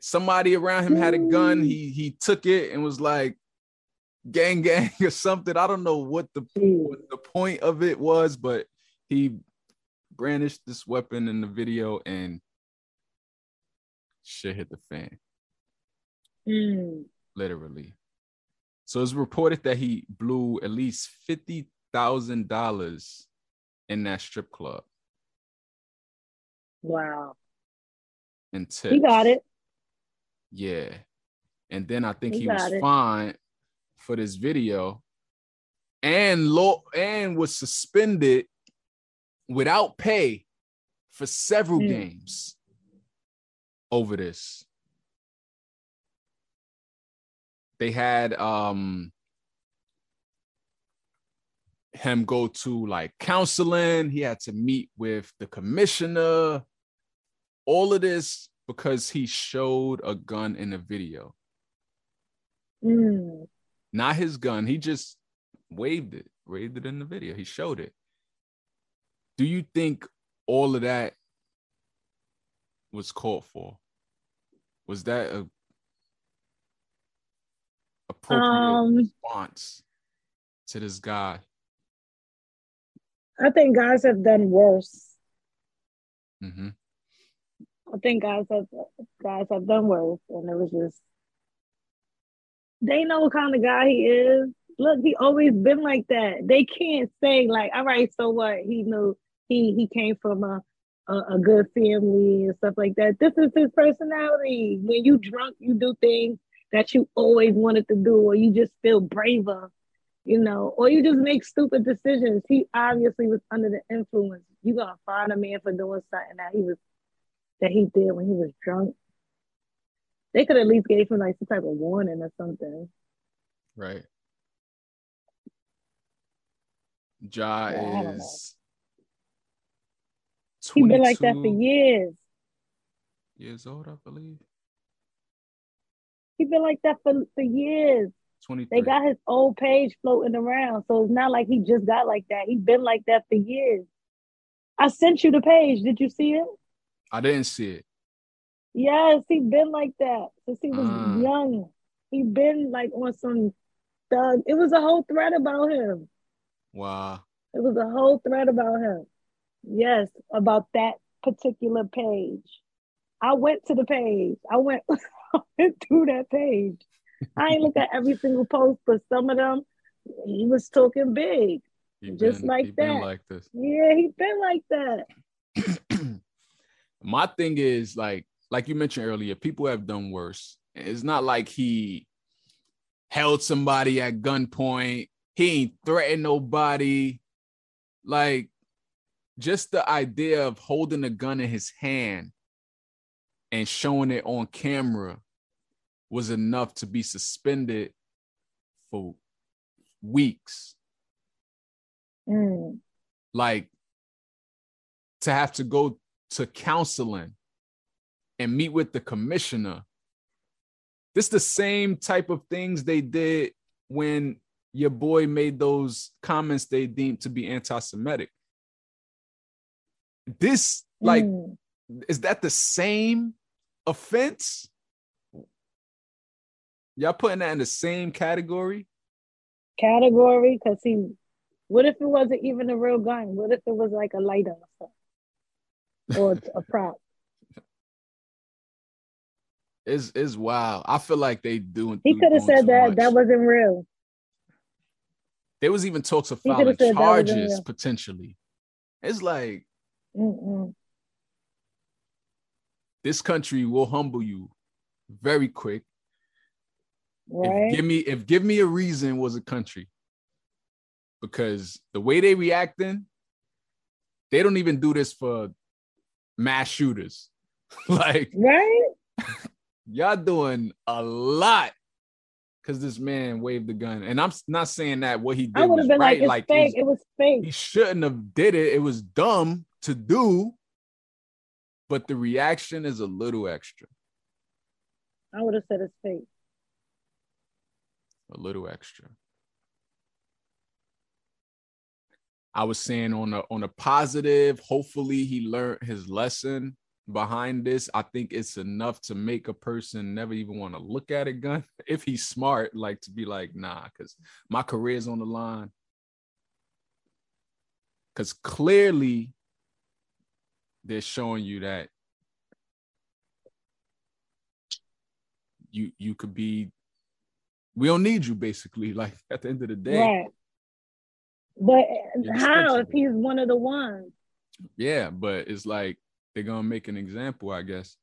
[SPEAKER 3] Somebody around him had a gun. He he took it and was like, gang gang or something. I don't know what the what the point of it was, but he brandished this weapon in the video and shit hit the fan
[SPEAKER 4] Mm.
[SPEAKER 3] literally. So it's reported that he blew at least fifty thousand dollars in that strip club
[SPEAKER 4] Wow.
[SPEAKER 3] in tips.
[SPEAKER 4] He got it.
[SPEAKER 3] Yeah, and then I think
[SPEAKER 4] He
[SPEAKER 3] he, was
[SPEAKER 4] it.
[SPEAKER 3] fined for this video, and law and was suspended without pay for several
[SPEAKER 4] Hmm.
[SPEAKER 3] games over this. They had um him go to like counseling. He had to meet with the commissioner. All of this because he showed a gun in a video.
[SPEAKER 4] Mm.
[SPEAKER 3] Not his gun. He just waved it, waved it in the video. He showed it. Do you think all of that was called for? Was that a appropriate
[SPEAKER 4] Um,
[SPEAKER 3] response to this guy?
[SPEAKER 4] I think guys have done worse.
[SPEAKER 3] hmm
[SPEAKER 4] I think guys have guys have done worse, and it was just they know what kind of guy he is. Look, he always been like that. They can't say like, all right, so what? He knew he he came from a a, a good family and stuff like that. This is his personality. When you drunk, you do things that you always wanted to do, or you just feel braver, you know, or you just make stupid decisions. He obviously was under the influence. You gonna find a man for doing something that he was that he did when he was drunk. They could at least gave him like some type of warning or something.
[SPEAKER 3] Right. Ja
[SPEAKER 4] Yeah, I don't know.
[SPEAKER 3] is
[SPEAKER 4] He been like that for years.
[SPEAKER 3] years old, I believe.
[SPEAKER 4] He's been like that for, for years.
[SPEAKER 3] 23.
[SPEAKER 4] They got his old page floating around. So it's not like he just got like that. He's been like that for years. I sent you the page. Did you see it?
[SPEAKER 3] I didn't see it.
[SPEAKER 4] Yes, he been like that since he was
[SPEAKER 3] Ah.
[SPEAKER 4] young. He been like on some thug. It was a whole thread about him.
[SPEAKER 3] Wow.
[SPEAKER 4] It was a whole thread about him. Yes, about that particular page. I went to the page. I went, I went through that page. I ain't look at every single post, but some of them, he was talking big. Just like that.
[SPEAKER 3] like this.
[SPEAKER 4] Yeah, he been like that.
[SPEAKER 3] My thing is like like you mentioned earlier, people have done worse. It's not like he held somebody at gunpoint. He ain't threatened nobody. Like just the idea of holding a gun in his hand and showing it on camera was enough to be suspended for weeks
[SPEAKER 4] Mm.
[SPEAKER 3] like to have to go to counseling and meet with the commissioner. This is the same type of things they did when your boy made those comments they deemed to be anti-Semitic. This like
[SPEAKER 4] Mm.
[SPEAKER 3] is that the same offense? Y'all putting that in the same category?
[SPEAKER 4] category because he what if it wasn't even a real gun what if it was like a lighter or something or a prop
[SPEAKER 3] It's it's wild. I feel like they doing.
[SPEAKER 4] he could have said that that wasn't real
[SPEAKER 3] There was even talks of filing
[SPEAKER 4] coulda said that wasn't
[SPEAKER 3] charges potentially. It's like
[SPEAKER 4] Mm-mm.
[SPEAKER 3] this country will humble you very quick.
[SPEAKER 4] right
[SPEAKER 3] If give me if give me a reason was a country. Because the way they reacting, they don't even do this for mass shooters. like
[SPEAKER 4] right
[SPEAKER 3] y'all doing a lot because this man waved the gun. And I'm not saying that what he did
[SPEAKER 4] i
[SPEAKER 3] was
[SPEAKER 4] been
[SPEAKER 3] right.
[SPEAKER 4] like
[SPEAKER 3] like
[SPEAKER 4] fake it was fake
[SPEAKER 3] he shouldn't have did it. It was dumb to do, but the reaction is a little extra.
[SPEAKER 4] i would have said it's fake
[SPEAKER 3] A little extra. I was saying on a on a positive, hopefully he learned his lesson behind this. I think it's enough to make a person never even want to look at a gun if he's smart, like to be like, nah, because my career's on the line. Because clearly they're showing you that you you could be we don't need you basically like at the end of the day
[SPEAKER 4] right but how if he's one of the ones
[SPEAKER 3] yeah but it's like they're gonna make an example i guess.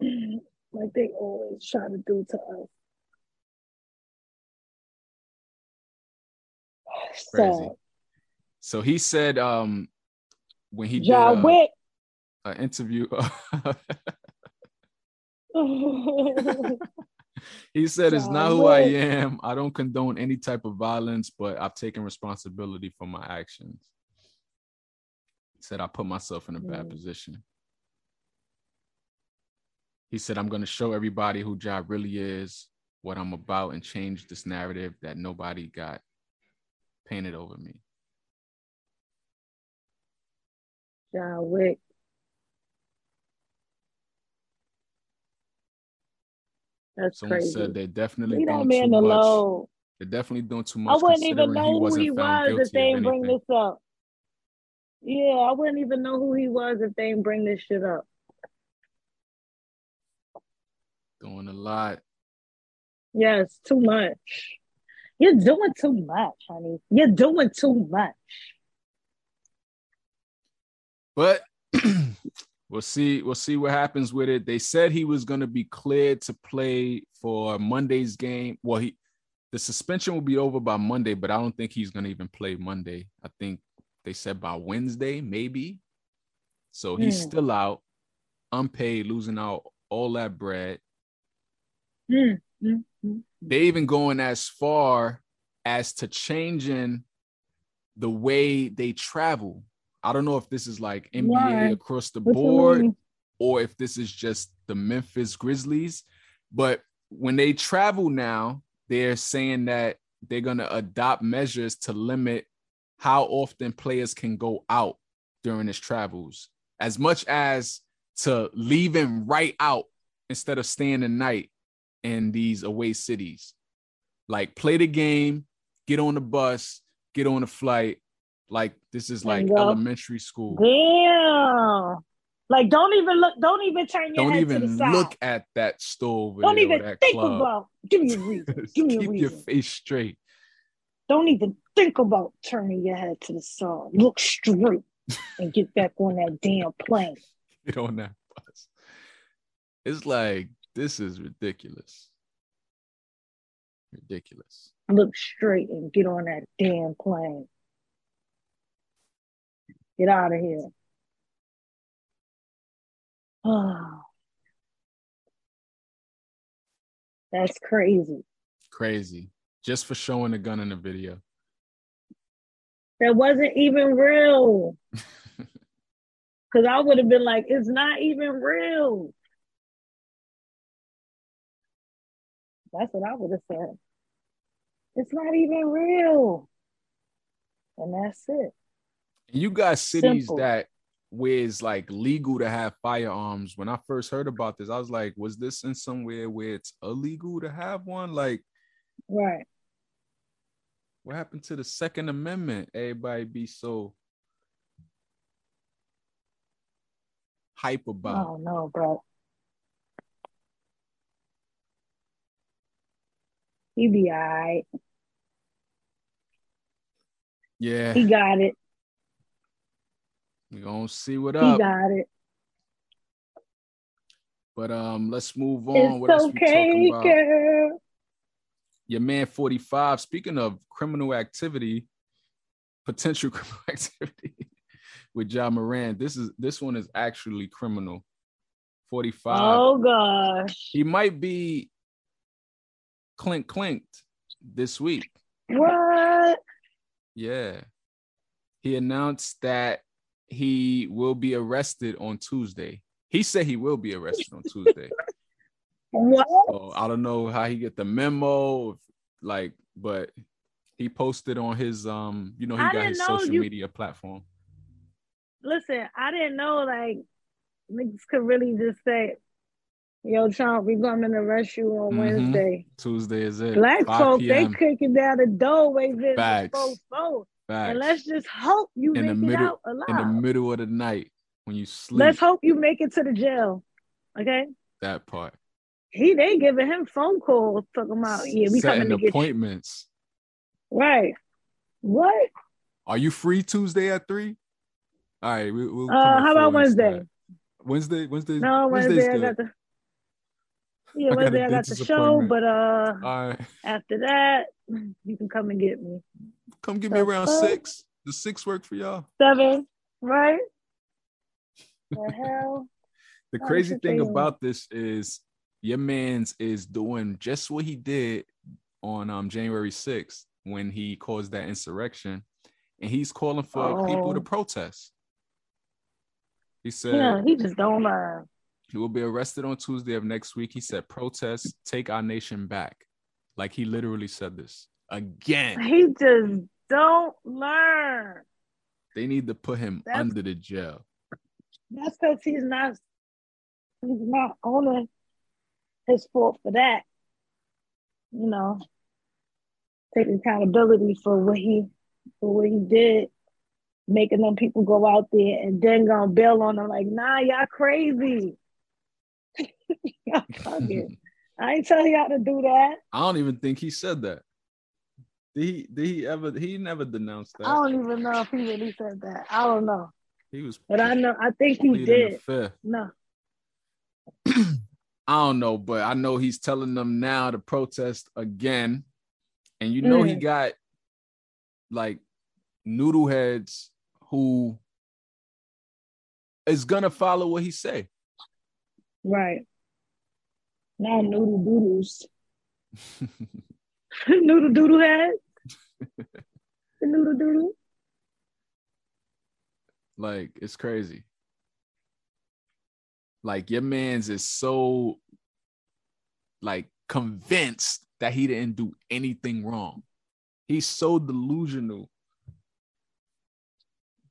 [SPEAKER 4] Like they always try to do to us.
[SPEAKER 3] Crazy.
[SPEAKER 4] so
[SPEAKER 3] so he said um when he
[SPEAKER 4] John
[SPEAKER 3] did
[SPEAKER 4] Wick
[SPEAKER 3] an interview he said it's
[SPEAKER 4] John
[SPEAKER 3] not who i am. I don't condone any type of violence but i've taken responsibility for my actions said i put myself in a bad
[SPEAKER 4] Mm.
[SPEAKER 3] position he said i'm going to show everybody who Ja really is what i'm about and change this narrative that nobody got painted over me
[SPEAKER 4] John Wick. That's
[SPEAKER 3] someone
[SPEAKER 4] crazy.
[SPEAKER 3] said they're definitely
[SPEAKER 4] Leave that man
[SPEAKER 3] too much they're definitely doing too much.
[SPEAKER 4] I wouldn't even know who he was if they
[SPEAKER 3] of
[SPEAKER 4] bring this up. Yeah, I wouldn't even know who he was if they didn't bring this shit up.
[SPEAKER 3] doing a lot
[SPEAKER 4] Yes, too much. You're doing too much, honey. You're doing too much.
[SPEAKER 3] But we'll see. We'll see what happens with it. They said he was going to be cleared to play for Monday's game. Well, he the suspension will be over by Monday, but I don't think he's going to even play Monday. I think they said by Wednesday, maybe. So he's
[SPEAKER 4] Hmm.
[SPEAKER 3] still out, unpaid, losing out all that bread.
[SPEAKER 4] Mm, mm, mm.
[SPEAKER 3] They even going as far as to changing the way they travel. I don't know if this is like NBA
[SPEAKER 4] Why?
[SPEAKER 3] across the
[SPEAKER 4] What you
[SPEAKER 3] board
[SPEAKER 4] mean?
[SPEAKER 3] or if this is just the Memphis Grizzlies. But when they travel now, they're saying that they're going to adopt measures to limit how often players can go out during his travels, as much as to leaving right out instead of staying the night in these away cities. Like play the game, get on the bus, get on the flight. Like this is like elementary school.
[SPEAKER 4] Damn. Like, don't even look, don't even turn your
[SPEAKER 3] Don't
[SPEAKER 4] head to the
[SPEAKER 3] even
[SPEAKER 4] side.
[SPEAKER 3] look at that store over
[SPEAKER 4] don't even think
[SPEAKER 3] club.
[SPEAKER 4] about. Give me a reason. Give me a
[SPEAKER 3] Keep
[SPEAKER 4] reason.
[SPEAKER 3] your face straight.
[SPEAKER 4] Don't even think about turning your head to the side. Look straight and get back on that damn plane.
[SPEAKER 3] Get on that bus. It's like this is ridiculous. Ridiculous.
[SPEAKER 4] Look straight and get on that damn plane. Get out of here. Oh, that's crazy.
[SPEAKER 3] Crazy. Just for showing the gun in the video.
[SPEAKER 4] That wasn't even real. Because I would have been like, it's not even real. That's what I would have said. It's not even real. And that's it.
[SPEAKER 3] You got cities
[SPEAKER 4] Simple.
[SPEAKER 3] that where it's like legal to have firearms. When I first heard about this, I was like, was this in somewhere where it's illegal to have one? Like,
[SPEAKER 4] Right.
[SPEAKER 3] What happened to the Second Amendment? Everybody be so hype about.
[SPEAKER 4] don't know, bro. He be all right.
[SPEAKER 3] Yeah,
[SPEAKER 4] He got it.
[SPEAKER 3] We're gonna see what
[SPEAKER 4] He
[SPEAKER 3] up.
[SPEAKER 4] He got it.
[SPEAKER 3] But um, let's move on. what
[SPEAKER 4] It's
[SPEAKER 3] else we
[SPEAKER 4] okay,
[SPEAKER 3] talking about?
[SPEAKER 4] girl.
[SPEAKER 3] Your man 45. Speaking of criminal activity, potential criminal activity with Ja Morant. This is this one is actually criminal. 45.
[SPEAKER 4] Oh gosh.
[SPEAKER 3] He might be clink clinked this week.
[SPEAKER 4] What?
[SPEAKER 3] Yeah. He announced that he will be arrested on Tuesday. He said he will be arrested on Tuesday.
[SPEAKER 4] What?
[SPEAKER 3] So I don't know how he get the memo, like, but he posted on his um, you know, he
[SPEAKER 4] I
[SPEAKER 3] got his social
[SPEAKER 4] you-
[SPEAKER 3] media platform.
[SPEAKER 4] Listen, I didn't know like niggas could really just say, Yo, Trump, we coming to arrest you on
[SPEAKER 3] Mhm.
[SPEAKER 4] Wednesday.
[SPEAKER 3] Tuesday is it.
[SPEAKER 4] Black
[SPEAKER 3] 5
[SPEAKER 4] folk, they kicking down the doorway this
[SPEAKER 3] Facts.
[SPEAKER 4] folks.
[SPEAKER 3] Facts.
[SPEAKER 4] And let's just hope you
[SPEAKER 3] In
[SPEAKER 4] make
[SPEAKER 3] the
[SPEAKER 4] it
[SPEAKER 3] middle-
[SPEAKER 4] out alive.
[SPEAKER 3] in the middle of the night when you sleep.
[SPEAKER 4] Let's hope you make it to the jail. Okay?
[SPEAKER 3] that part.
[SPEAKER 4] He they giving him phone calls talking about yeah, we
[SPEAKER 3] Setting
[SPEAKER 4] coming to get you.
[SPEAKER 3] appointments.
[SPEAKER 4] Right. What?
[SPEAKER 3] Are you free Tuesday at three? All right, we, we'll.
[SPEAKER 4] Uh how about
[SPEAKER 3] Wednesday.
[SPEAKER 4] Wednesday?
[SPEAKER 3] Wednesday.
[SPEAKER 4] No, Wednesday I got the Yeah, Wednesday I got the show, but uh
[SPEAKER 3] right,
[SPEAKER 4] after that, you can come and get me.
[SPEAKER 3] come give me around six. The six work for y'all?
[SPEAKER 4] Seven, right? The hell?
[SPEAKER 3] The crazy thing about this is your man's is doing just what he did on um January 6th when he caused that insurrection, and he's calling for people to
[SPEAKER 4] Oh.
[SPEAKER 3] protest. He said
[SPEAKER 4] Yeah, he just don't learn.
[SPEAKER 3] he will be arrested on Tuesday of next week. He said, "Protest, take our nation back." Like he literally said this again.
[SPEAKER 4] He just don't learn.
[SPEAKER 3] They need to put him
[SPEAKER 4] That's-
[SPEAKER 3] under the jail.
[SPEAKER 4] That's because he's not he's not owning his fault for that. You know, take accountability for what he for what he did, making them people go out there and then gonna bail on them like, nah, y'all crazy. y'all fucking. I ain't telling y'all to do that.
[SPEAKER 3] I don't even think he said that. Did he? Did he ever? He never denounced that.
[SPEAKER 4] I don't even know if he really said that. I don't know.
[SPEAKER 3] he was.
[SPEAKER 4] But I know I think he did. No.
[SPEAKER 3] I don't know, but I know he's telling them now to protest again. And you know he
[SPEAKER 4] Mm.
[SPEAKER 3] got like noodle heads who is gonna follow what he say.
[SPEAKER 4] Right. Now noodle doodles. noodle doodle head. the noodle doodle.
[SPEAKER 3] like it's crazy. Like your man's is so like convinced that he didn't do anything wrong. He's so delusional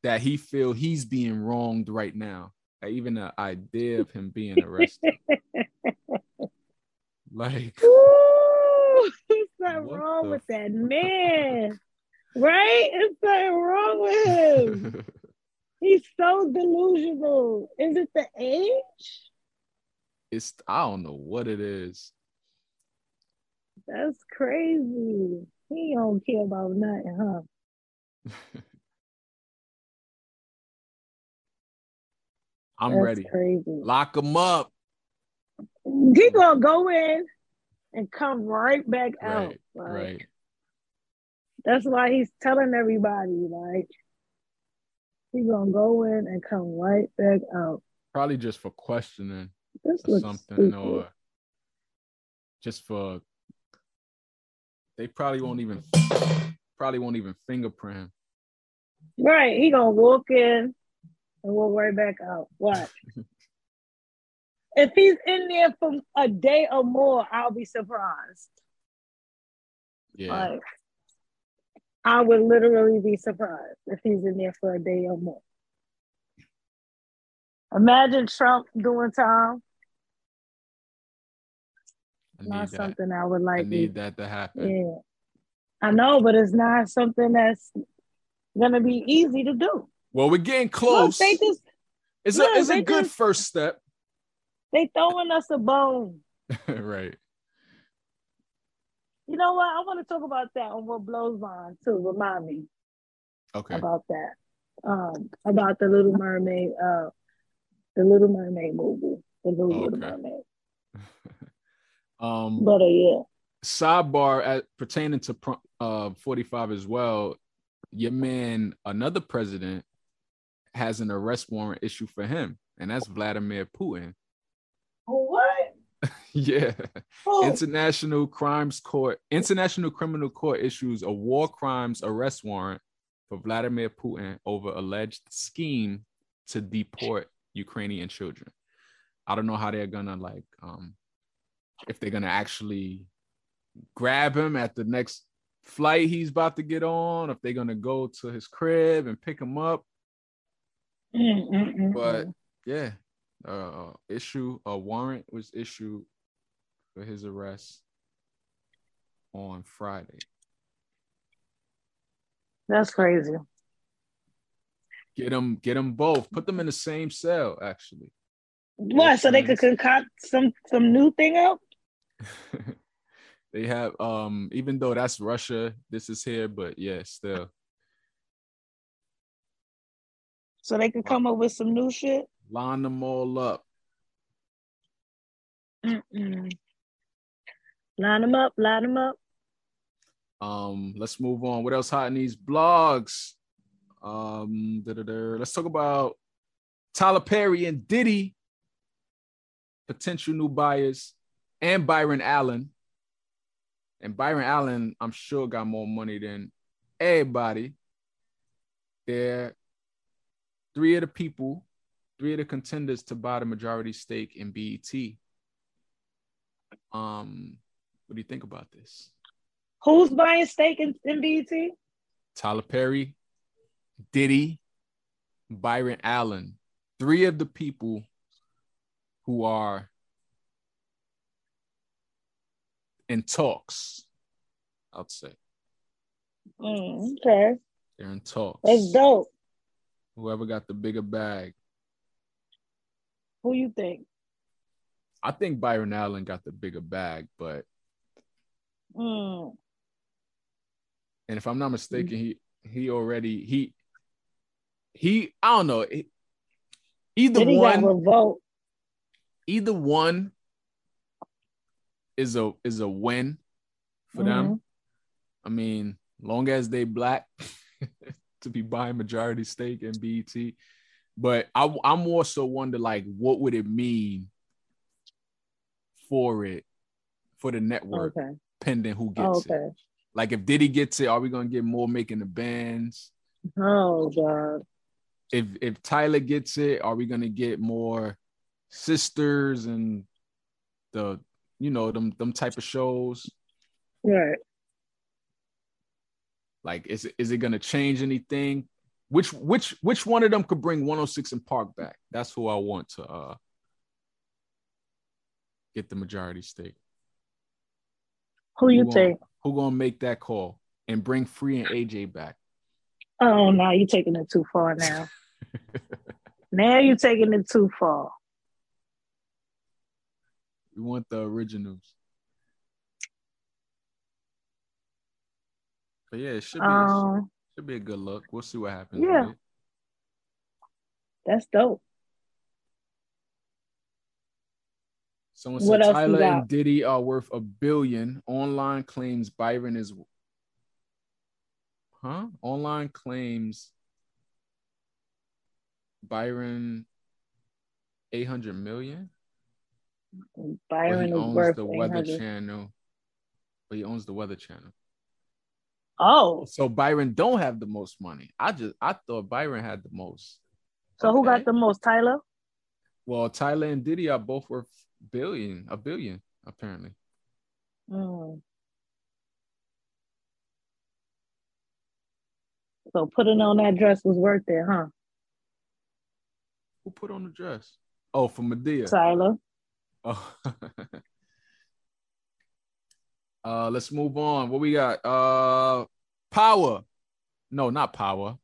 [SPEAKER 3] that he feel he's being wronged right now. Like, even the idea of him being arrested. like
[SPEAKER 4] Ooh, there's something
[SPEAKER 3] What
[SPEAKER 4] wrong
[SPEAKER 3] the
[SPEAKER 4] with that man. Right? There's something wrong with him. He's so delusional. Is it the age?
[SPEAKER 3] it's I don't know what it is.
[SPEAKER 4] That's crazy. He don't care about nothing, huh?
[SPEAKER 3] I'm
[SPEAKER 4] That's
[SPEAKER 3] ready.
[SPEAKER 4] crazy.
[SPEAKER 3] Lock him up.
[SPEAKER 4] He gonna go in and come right back out. Like,
[SPEAKER 3] right.
[SPEAKER 4] That's why he's telling everybody, like, he's gonna go in and come right back out.
[SPEAKER 3] Probably just for questioning
[SPEAKER 4] This
[SPEAKER 3] or something
[SPEAKER 4] stupid.
[SPEAKER 3] or just for they probably won't even probably won't even fingerprint him.
[SPEAKER 4] Right, he gonna walk in and we'll right back out. Watch. if he's in there for a day or more, I'll be surprised.
[SPEAKER 3] Yeah.
[SPEAKER 4] Like, I would literally be surprised if he's in there for a day or more. Imagine Trump doing time. Not
[SPEAKER 3] that.
[SPEAKER 4] something I would
[SPEAKER 3] I
[SPEAKER 4] like.
[SPEAKER 3] need that to happen.
[SPEAKER 4] Yeah. I know, but it's not something that's gonna be easy to do.
[SPEAKER 3] Well, we're getting
[SPEAKER 4] Look,
[SPEAKER 3] close.
[SPEAKER 4] they just
[SPEAKER 3] it's
[SPEAKER 4] look,
[SPEAKER 3] a it's a good
[SPEAKER 4] just-
[SPEAKER 3] first step.
[SPEAKER 4] they throwing us a bone.
[SPEAKER 3] right.
[SPEAKER 4] You know what? I want to talk about that on what blows mine too. Remind me
[SPEAKER 3] Okay.
[SPEAKER 4] about that. Um, about the Little Mermaid, uh, the Little Mermaid movie, the Little
[SPEAKER 3] Okay.
[SPEAKER 4] Mermaid.
[SPEAKER 3] Um
[SPEAKER 4] But uh, yeah,
[SPEAKER 3] sidebar at, pertaining to uh 45 as well your man another president has an arrest warrant issued for him and that's vladimir putin? Yeah.
[SPEAKER 4] Oh,
[SPEAKER 3] international crimes court international criminal court issues a war crimes arrest warrant for vladimir putin over alleged scheme to deport ukrainian children. I don't know how they're gonna like um if they're gonna actually grab him at the next flight he's about to get on if they're gonna go to his crib and pick him up.
[SPEAKER 4] Mm, mm, mm,
[SPEAKER 3] but
[SPEAKER 4] mm.
[SPEAKER 3] yeah uh issue a warrant was issued for his arrest on friday
[SPEAKER 4] that's crazy.
[SPEAKER 3] get them get them both put them in the same cell actually
[SPEAKER 4] What? So they could concoct some some new thing up?
[SPEAKER 3] they have um even though that's russia this is here but yeah still
[SPEAKER 4] So they could come up with some new shit?
[SPEAKER 3] line them all up
[SPEAKER 4] Mm-mm. Line them up, line them up.
[SPEAKER 3] Um, let's move on. What else hot in these blogs? Um, da-da-da. let's talk about Tyler Perry and Diddy, potential new buyers, and Byron Allen. And Byron Allen, I'm sure, got more money than everybody. They're three of the people, three of the contenders to buy the majority stake in BET. Um, what do you think about this?
[SPEAKER 4] Who's buying stake in, in BET?
[SPEAKER 3] Tyler Perry, Diddy, Byron Allen, three of the people who are in talks. I'd say
[SPEAKER 4] Mm, okay,
[SPEAKER 3] they're in talks.
[SPEAKER 4] that's dope.
[SPEAKER 3] Whoever got the bigger bag.
[SPEAKER 4] Who you think?
[SPEAKER 3] I think Byron Allen got the bigger bag, but
[SPEAKER 4] Mm,
[SPEAKER 3] and if I'm not mistaken, he he already he he I don't know. he- Either
[SPEAKER 4] Diddy
[SPEAKER 3] one,
[SPEAKER 4] revolt.
[SPEAKER 3] either one is a is a win for them. I mean, long as they black to be buying majority stake in BET. But I I'm also so wonder like what would it mean for it for the network
[SPEAKER 4] Okay.
[SPEAKER 3] Pending who gets it.
[SPEAKER 4] Okay.
[SPEAKER 3] Like if Diddy gets it, are we gonna get more making the bands?
[SPEAKER 4] Oh God.
[SPEAKER 3] If if Tyler gets it, are we gonna get more Sistas and the you know them them type of shows?
[SPEAKER 4] Right.
[SPEAKER 3] Like, is it is it gonna change anything? Which which which one of them could bring 106 and Park back? That's who I want to uh get the majority stake.
[SPEAKER 4] Who you
[SPEAKER 3] Who gonna-
[SPEAKER 4] think?
[SPEAKER 3] Who gonna make that call and bring Free and AJ back?
[SPEAKER 4] Oh no, you're taking it too far now. now you're taking it too far.
[SPEAKER 3] We want the originals. But yeah, it should be
[SPEAKER 4] Um,
[SPEAKER 3] should be a good look. We'll see what happens.
[SPEAKER 4] Yeah. that's dope.
[SPEAKER 3] Someone
[SPEAKER 4] What
[SPEAKER 3] said Tyler and Diddy are worth a billion. Online claims Byron is huh? Online claims Byron 800 million.
[SPEAKER 4] Byron
[SPEAKER 3] he
[SPEAKER 4] is
[SPEAKER 3] owns
[SPEAKER 4] worth
[SPEAKER 3] the Weather Channel. But he owns the Weather Channel.
[SPEAKER 4] Oh,
[SPEAKER 3] So Byron don't have the most money. I just I thought Byron had the most.
[SPEAKER 4] So who got the most? Tyler.
[SPEAKER 3] Well, Tyler and Diddy are both worth billion, a billion, apparently.
[SPEAKER 4] Mm. So putting on that dress was worth it, huh,
[SPEAKER 3] Who put on the dress? Oh, for Madea.
[SPEAKER 4] Tyler?
[SPEAKER 3] Oh. uh, let's move on. What we got? Uh, power. No, not power.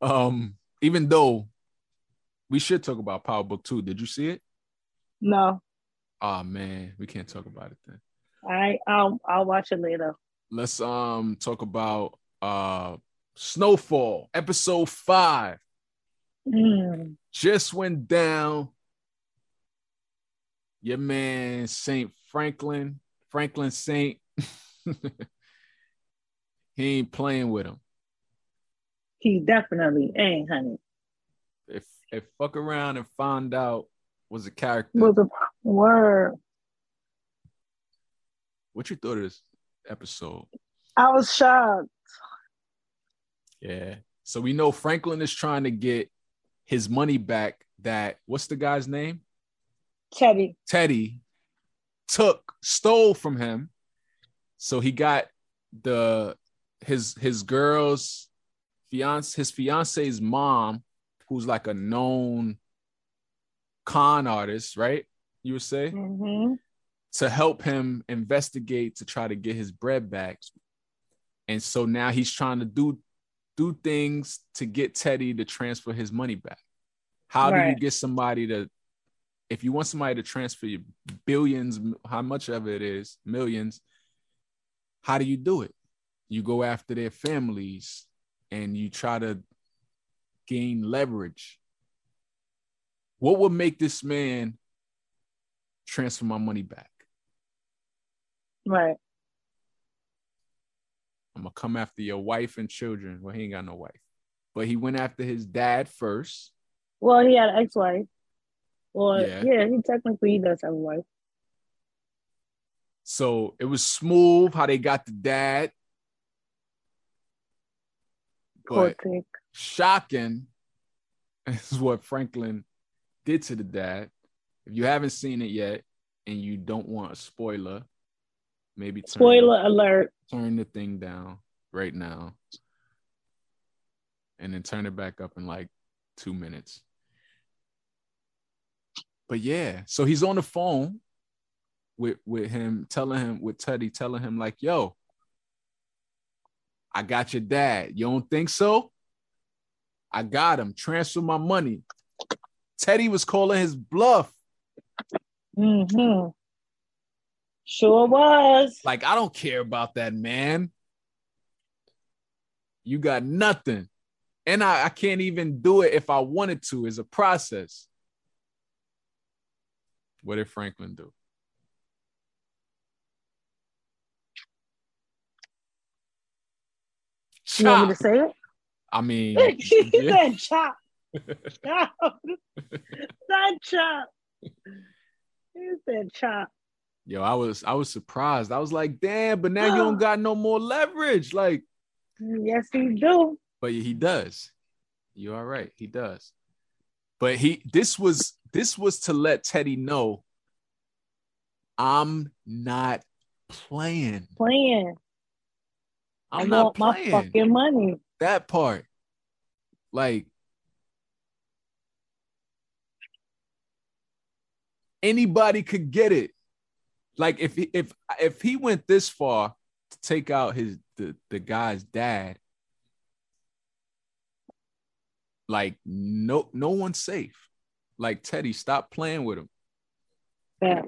[SPEAKER 3] Um, even though we should talk about Power Book Two. Did you see it?
[SPEAKER 4] No,
[SPEAKER 3] Oh man, we can't talk about it then.
[SPEAKER 4] I I'll I'll watch it later.
[SPEAKER 3] Let's um talk about uh Snowfall, episode five.
[SPEAKER 4] Mm.
[SPEAKER 3] Just went down. Your man Saint Franklin, Franklin Saint. he ain't playing with him.
[SPEAKER 4] He definitely ain't, honey.
[SPEAKER 3] If if fuck around and find out was a character,
[SPEAKER 4] Was a word.
[SPEAKER 3] what you thought of this episode?
[SPEAKER 4] I was shocked.
[SPEAKER 3] Yeah. So we know Franklin is trying to get his money back. That what's the guy's name?
[SPEAKER 4] Teddy.
[SPEAKER 3] Teddy took stole from him. So he got the his his girl's fiance his fiance's mom, who's like a known con artist, right? You would say
[SPEAKER 4] hmm
[SPEAKER 3] to help him investigate to try to get his bread back. And so now he's trying to do do things to get Teddy to transfer his money back. How do you get somebody to if you want somebody to transfer you billions, how much of it is, millions, how do you do it? You go after their families and you try to gain leverage. What would make this man transfer my money back?
[SPEAKER 4] Right.
[SPEAKER 3] I'm gonna come after your wife and children. Well, he ain't got no wife, but he went after his dad first.
[SPEAKER 4] Well, he had an ex-wife. Well,
[SPEAKER 3] Yeah.
[SPEAKER 4] yeah, he technically does have a wife.
[SPEAKER 3] So it was smooth how they got the dad, but shocking is what Franklin did to the dad. If you haven't seen it yet and you don't want a spoiler, maybe turn,
[SPEAKER 4] Spoiler alert.
[SPEAKER 3] turn the thing down right now and then turn it back up in like two minutes. But yeah, so he's on the phone with with him, telling him with Teddy, telling him like, "Yo, I got your dad. You don't think so? I got him. Transfer my money." Teddy was calling his bluff.
[SPEAKER 4] Mm-hmm. Sure was.
[SPEAKER 3] Like, I don't care about that man. You got nothing. And I, I can't even do it if I wanted to. It's a process. What did Franklin do?
[SPEAKER 4] You want me to say it?
[SPEAKER 3] I mean,
[SPEAKER 4] he
[SPEAKER 3] yeah.
[SPEAKER 4] said chop. Chop. Chop. He said chop.
[SPEAKER 3] yo, I was I was surprised. I was like, damn, but now you don't got no more leverage. Like,
[SPEAKER 4] Yes, he do.
[SPEAKER 3] but he does. You are right. He does. But he this was this was to let Teddy know I'm not playing.
[SPEAKER 4] Playing.
[SPEAKER 3] I'm
[SPEAKER 4] I
[SPEAKER 3] not
[SPEAKER 4] want my
[SPEAKER 3] playing
[SPEAKER 4] fucking money.
[SPEAKER 3] that part. Like anybody could get it. Like if he, if if he went this far to take out his the the guy's dad, like no no one's safe. Like Teddy, stop playing with him.
[SPEAKER 4] Yeah.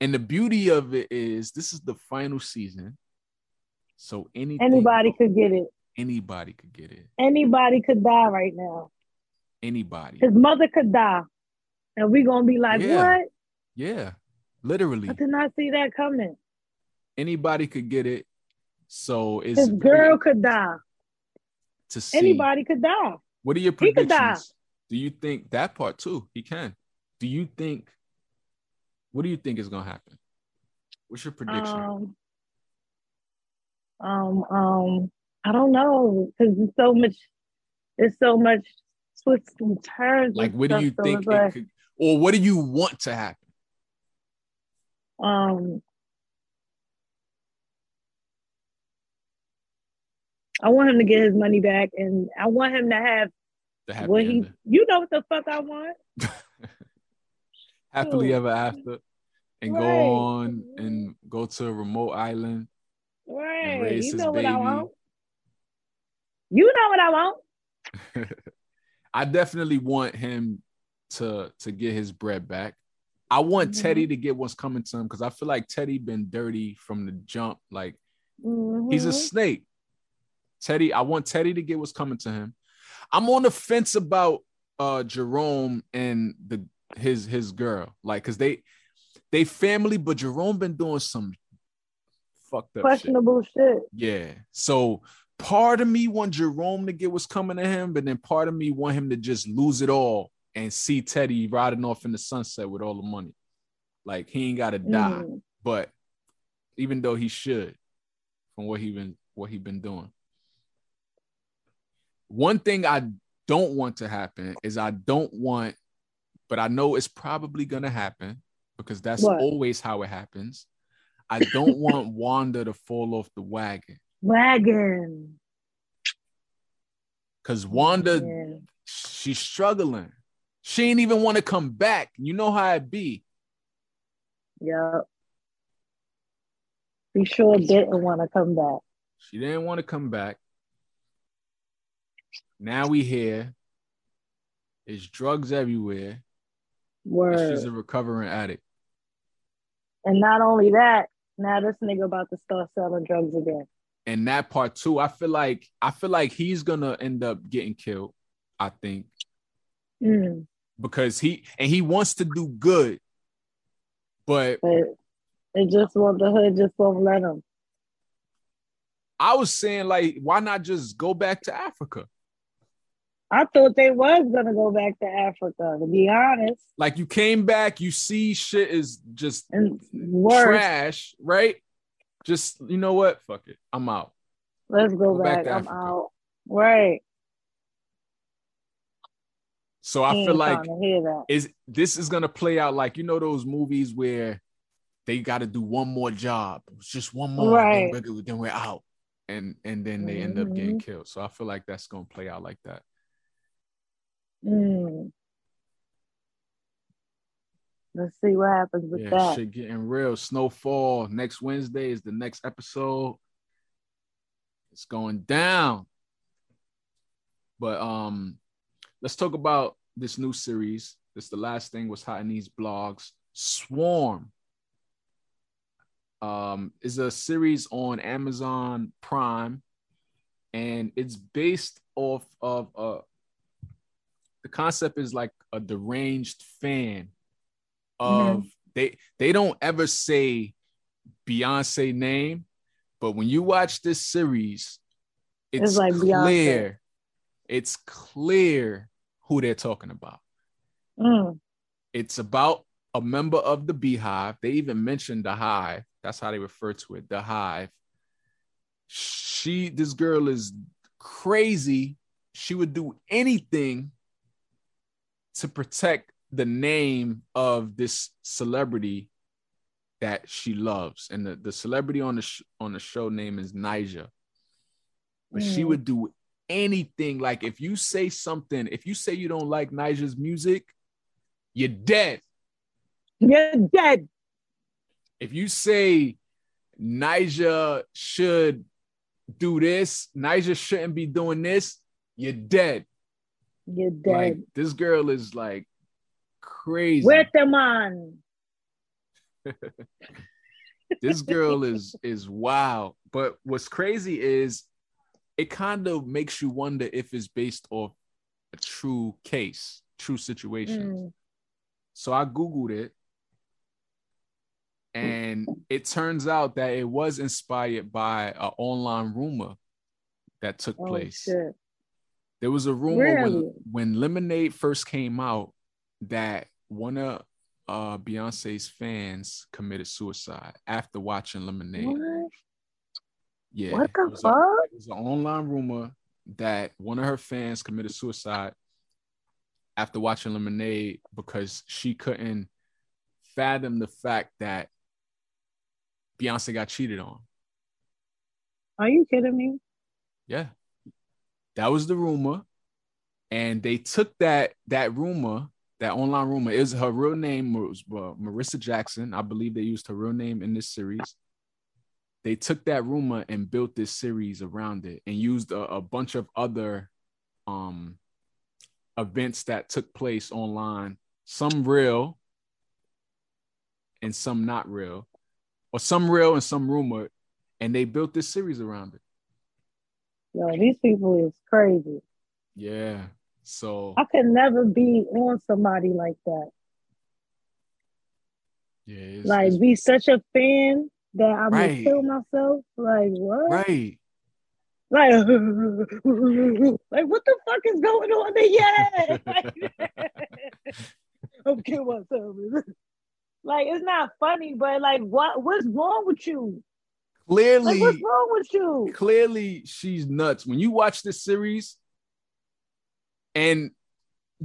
[SPEAKER 3] And the beauty of it is this is the final season. So anything
[SPEAKER 4] Anybody could get it.
[SPEAKER 3] anybody could get it.
[SPEAKER 4] Anybody could die right now.
[SPEAKER 3] Anybody.
[SPEAKER 4] His mother could die. And we're gonna be like,
[SPEAKER 3] Yeah.
[SPEAKER 4] what?
[SPEAKER 3] Yeah. Literally.
[SPEAKER 4] I did not see that coming.
[SPEAKER 3] Anybody could get it. So it's
[SPEAKER 4] His girl could die.
[SPEAKER 3] to see.
[SPEAKER 4] Anybody could die.
[SPEAKER 3] What are your
[SPEAKER 4] He could die.
[SPEAKER 3] predictions? Do you think that part too? He can. Do you think what do you think is gonna happen? What's your prediction?
[SPEAKER 4] Um, um, um, I don't know because there's so much. There's so much twists and turns.
[SPEAKER 3] Like,
[SPEAKER 4] and
[SPEAKER 3] what do you think it
[SPEAKER 4] like,
[SPEAKER 3] could, or what do you want to happen?
[SPEAKER 4] um, I want him to get his money back, and I want him to have what he. You know what the fuck I want?
[SPEAKER 3] happily ever after, and
[SPEAKER 4] Right.
[SPEAKER 3] go on and go to a remote island.
[SPEAKER 4] Right. You know what I want. You know what I want.
[SPEAKER 3] I definitely want him to to get his bread back. I want
[SPEAKER 4] Mhm.
[SPEAKER 3] Teddy to get what's coming to him because I feel like Teddy been dirty from the jump. Like he's a snake. Teddy, I want Teddy to get what's coming to him. I'm on the fence about uh Jerome and the his his girl, like because they they family, but Jerome been doing some fucked up shit.
[SPEAKER 4] questionable shit.
[SPEAKER 3] Yeah. So part of me want Jerome to get what's coming to him, but then part of me want him to just lose it all and see Teddy riding off in the sunset with all the money. Like he ain't gotta die.
[SPEAKER 4] Mhm.
[SPEAKER 3] But even though he should, from what he been what he been doing. One thing I don't want to happen is I don't want, but I know it's probably gonna happen because that's
[SPEAKER 4] What?
[SPEAKER 3] always how it happens. I don't want Wanda to fall off the wagon
[SPEAKER 4] Wagon.
[SPEAKER 3] because Wanda,
[SPEAKER 4] Yeah.
[SPEAKER 3] she's struggling. She ain't even want to come back. You know how it be.
[SPEAKER 4] Yep. She sure didn't want to come back.
[SPEAKER 3] She didn't want to come back. Now we here. There's drugs everywhere.
[SPEAKER 4] Word.
[SPEAKER 3] She's a recovering addict.
[SPEAKER 4] And not only that, now this nigga about to start selling drugs again.
[SPEAKER 3] And that part too, I feel like I feel like he's gonna end up getting killed. I think
[SPEAKER 4] Mm.
[SPEAKER 3] Because he and he wants to do good, but
[SPEAKER 4] it just won't, the hood just won't let him.
[SPEAKER 3] I was saying like, why not just go back to Africa?
[SPEAKER 4] I thought they was gonna go back to Africa, to be honest.
[SPEAKER 3] Like you came back, you see shit is just trash, right? Just you know what? Fuck it, I'm out.
[SPEAKER 4] let's go,
[SPEAKER 3] Go back
[SPEAKER 4] back. I'm out. Right.
[SPEAKER 3] So I
[SPEAKER 4] He
[SPEAKER 3] feel like
[SPEAKER 4] trying to hear that.
[SPEAKER 3] is this is gonna play out like you know those movies where they got to do one more job, It's just one more,
[SPEAKER 4] Right.
[SPEAKER 3] then, we're, then we're out, and and then they end up getting
[SPEAKER 4] Mhm.
[SPEAKER 3] killed. So I feel like that's gonna play out like that.
[SPEAKER 4] Mm. Let's see what happens with
[SPEAKER 3] yeah,
[SPEAKER 4] that.
[SPEAKER 3] shit getting real. Snowfall next Wednesday is the next episode. It's going down. But um, let's talk about this new series. This the last thing was hot in these blogs. Swarm. Um, is a series on Amazon Prime, and it's based off of uh the concept is like a deranged fan of they they don't ever say Beyonce name, but when you watch this series, it's,
[SPEAKER 4] It's like Beyonce.
[SPEAKER 3] clear. It's clear who they're talking about.
[SPEAKER 4] Mm.
[SPEAKER 3] It's about a member of the Beehive. They even mentioned the Hive. That's how they refer to it, the Hive. She, this girl is crazy. She would do anything to protect the name of this celebrity that she loves, and the, the celebrity on the sh- on the show name is Ni'Jah. But she
[SPEAKER 4] Mm.
[SPEAKER 3] would do anything. Like if you say something, if you say you don't like Ni'Jah's music, you're dead.
[SPEAKER 4] You're dead.
[SPEAKER 3] If you say Ni'Jah should do this, Ni'Jah shouldn't be doing this, you're dead.
[SPEAKER 4] You're dead.
[SPEAKER 3] Like this girl is like crazy.
[SPEAKER 4] Where's the man?
[SPEAKER 3] this girl is is wow. But what's crazy is it kind of makes you wonder if it's based off a true case, true situation.
[SPEAKER 4] Mm.
[SPEAKER 3] So I googled it, and it turns out that it was inspired by an online rumor that took
[SPEAKER 4] Oh,
[SPEAKER 3] place.
[SPEAKER 4] shit.
[SPEAKER 3] There was a rumor when when Lemonade first came out that one of uh, Beyonce's fans committed suicide after watching Lemonade.
[SPEAKER 4] What?
[SPEAKER 3] Yeah,
[SPEAKER 4] What the
[SPEAKER 3] it was a-
[SPEAKER 4] fuck?
[SPEAKER 3] it was an online rumor that one of her fans committed suicide after watching Lemonade because she couldn't fathom the fact that Beyonce got cheated on.
[SPEAKER 4] Are you kidding me?
[SPEAKER 3] Yeah. That was the rumor. And they took that that rumor, that online rumor, is her real name was Marissa Jackson. I believe they used her real name in this series. They took that rumor and built this series around it and used a, a bunch of other um events that took place online, some real and some not real, or some real and some rumored, and they built this series around it.
[SPEAKER 4] Yo, these people is crazy.
[SPEAKER 3] Yeah. So
[SPEAKER 4] I could never be on somebody like that.
[SPEAKER 3] yeah, it's,
[SPEAKER 4] like
[SPEAKER 3] it's-
[SPEAKER 4] be such a fan that I'm
[SPEAKER 3] Right.
[SPEAKER 4] gonna kill myself. Like what?
[SPEAKER 3] right.
[SPEAKER 4] Like, like what the fuck is going on there? Yeah. I'm kill myself. like it's not funny, but like what what's wrong with you? Like
[SPEAKER 3] Clearly,
[SPEAKER 4] what's wrong with you?
[SPEAKER 3] clearly she's nuts. When you watch this series, and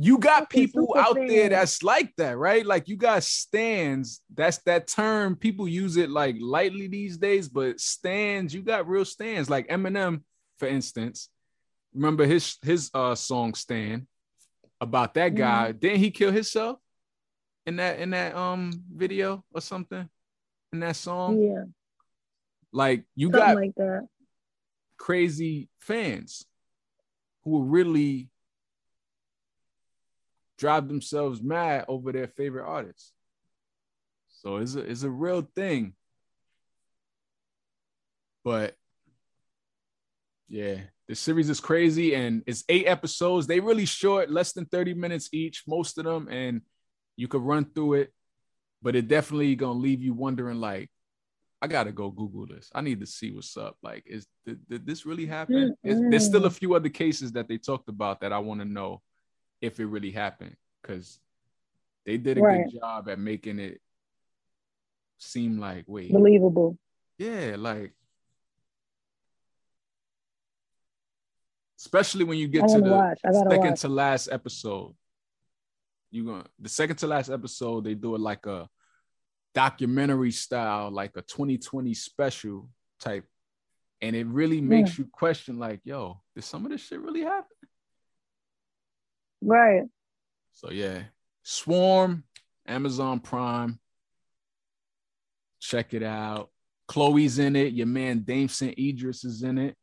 [SPEAKER 3] you got
[SPEAKER 4] Fucking
[SPEAKER 3] people out there that's like that, right? Like you got stans. That's that term. People use it like lightly these days, but stans, you got real stans. Like Eminem, for instance. Remember his his uh song "Stan" about that guy.
[SPEAKER 4] Mm-hmm.
[SPEAKER 3] Didn't he kill himself in that in that um video or something? In that song?
[SPEAKER 4] Yeah,
[SPEAKER 3] Like you
[SPEAKER 4] something
[SPEAKER 3] got
[SPEAKER 4] like that.
[SPEAKER 3] crazy fans who will really drive themselves mad over their favorite artists. So it's a, it's a real thing. But yeah, the series is crazy and it's eight episodes. They really short, less than 30 minutes each, most of them, and you could run through it, but it definitely gonna leave you wondering like, I gotta go Google this. I need to see what's up. Like, is did, did this really happen? Is, there's still a mm-hmm. few other cases that they talked about that I want to know if it really happened because they did a
[SPEAKER 4] Right.
[SPEAKER 3] good job at making it seem like wait,
[SPEAKER 4] Believable.
[SPEAKER 3] yeah, like especially when you get to the
[SPEAKER 4] watch.
[SPEAKER 3] Second
[SPEAKER 4] watch.
[SPEAKER 3] to last episode. You going to the second to last episode, they do it like a documentary style, like a 2020 special type. And it really makes you question, like, yo, did some of this shit really happen?
[SPEAKER 4] Right.
[SPEAKER 3] So yeah, Swarm, Amazon Prime. Check it out. Chloe's in it. Your man Damson Idris is in it.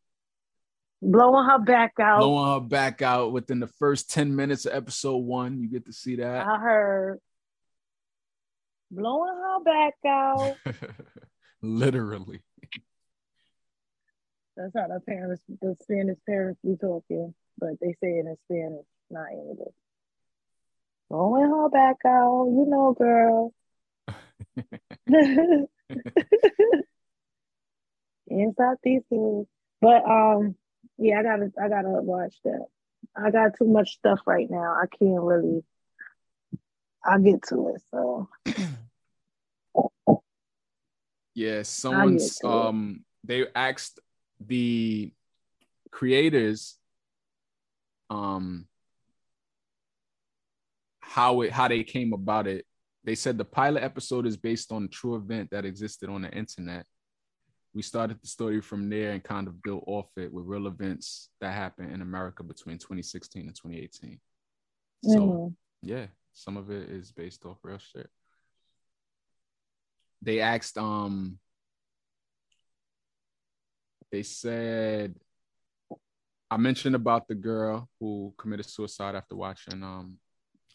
[SPEAKER 4] Blowing her back out.
[SPEAKER 3] Blowing her back out within the first 10 minutes of episode one. You get to see that.
[SPEAKER 4] I heard. Blowing her back out.
[SPEAKER 3] Literally.
[SPEAKER 4] That's how the parents, the Spanish parents be talking, but they say it in Spanish, not English. Blowing her back out, you know, girl. Inside these things. But um, yeah, I gotta I gotta watch that. I got too much stuff right now. I can't really I'll get to it. So
[SPEAKER 3] Yeah, someone's
[SPEAKER 4] to it.
[SPEAKER 3] um they asked the creators um how it how they came about it. They said the pilot episode is based on a true event that existed on the internet. We started the story from there and kind of built off it with real events that happened in America between 2016 and 2018. So
[SPEAKER 4] mhm.
[SPEAKER 3] yeah, some of it is based off real shit. They asked, um, they said, I mentioned about the girl who committed suicide after watching um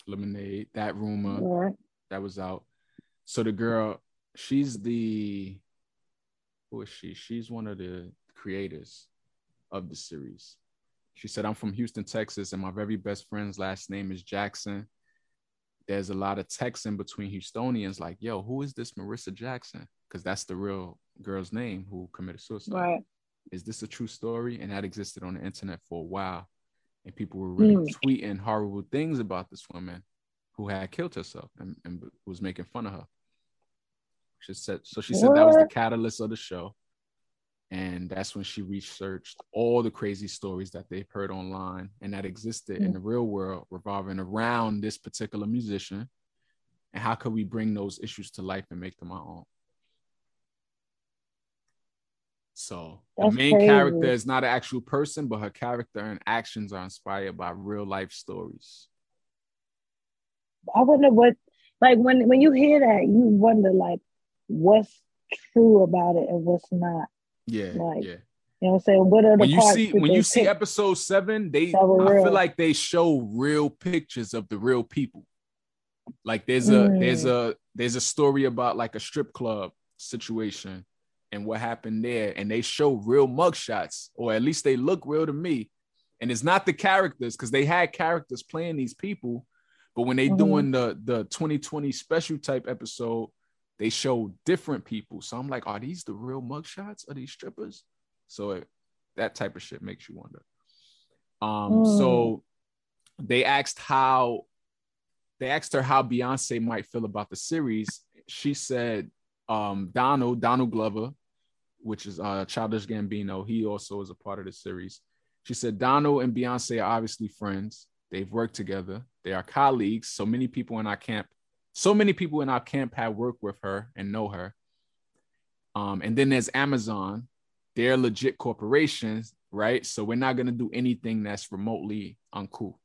[SPEAKER 3] Lemonade, that rumor
[SPEAKER 4] Yeah.
[SPEAKER 3] that was out. So the girl, she's the who is she? She's one of the creators of the series. She said, I'm from Houston, Texas, and my very best friend's last name is Jackson. There's a lot of texting between Houstonians, like, yo, who is this Marissa Jackson? Because that's the real girl's name who committed suicide.
[SPEAKER 4] Right.
[SPEAKER 3] Is this a true story? And that existed on the internet for a while. And people were really
[SPEAKER 4] Mm.
[SPEAKER 3] tweeting horrible things about this woman who had killed herself and, and was making fun of her. She said so. She said that was the catalyst of the show. And that's when she researched all the crazy stories that they've heard online and that existed in the real world revolving around this particular musician. And how could we bring those issues to life and make them our own? So
[SPEAKER 4] That's
[SPEAKER 3] the main
[SPEAKER 4] crazy.
[SPEAKER 3] character is not an actual person, but her character and actions are inspired by real life stories.
[SPEAKER 4] I wonder what like when when you hear that, you wonder like what's true about it and what's not.
[SPEAKER 3] Yeah,
[SPEAKER 4] Like,
[SPEAKER 3] yeah.
[SPEAKER 4] You know what I'm saying? What are the
[SPEAKER 3] When you see when you see episode seven, they I feel like they show real pictures of the real people. Like there's a
[SPEAKER 4] Mm.
[SPEAKER 3] there's a there's a story about like a strip club situation and what happened there, and they show real mugshots, or at least they look real to me. And it's not the characters because they had characters playing these people, but when they
[SPEAKER 4] Mhm.
[SPEAKER 3] doing the the 2020 special type episode, they show different people. So I'm like, are these the real mugshots? Are these strippers? So it, that type of shit makes you wonder. Um,
[SPEAKER 4] Mm.
[SPEAKER 3] so they asked how they asked her how Beyonce might feel about the series. She said, um, Donald, Donald Glover, which is uh Childish Gambino, he also is a part of the series. She said Donald and Beyonce are obviously friends. They've worked together. They are colleagues. So many people in our camp, so many people in our camp have worked with her and know her. Um, and then there's Amazon. They're legit corporations, right? So we're not gonna do anything that's remotely uncool.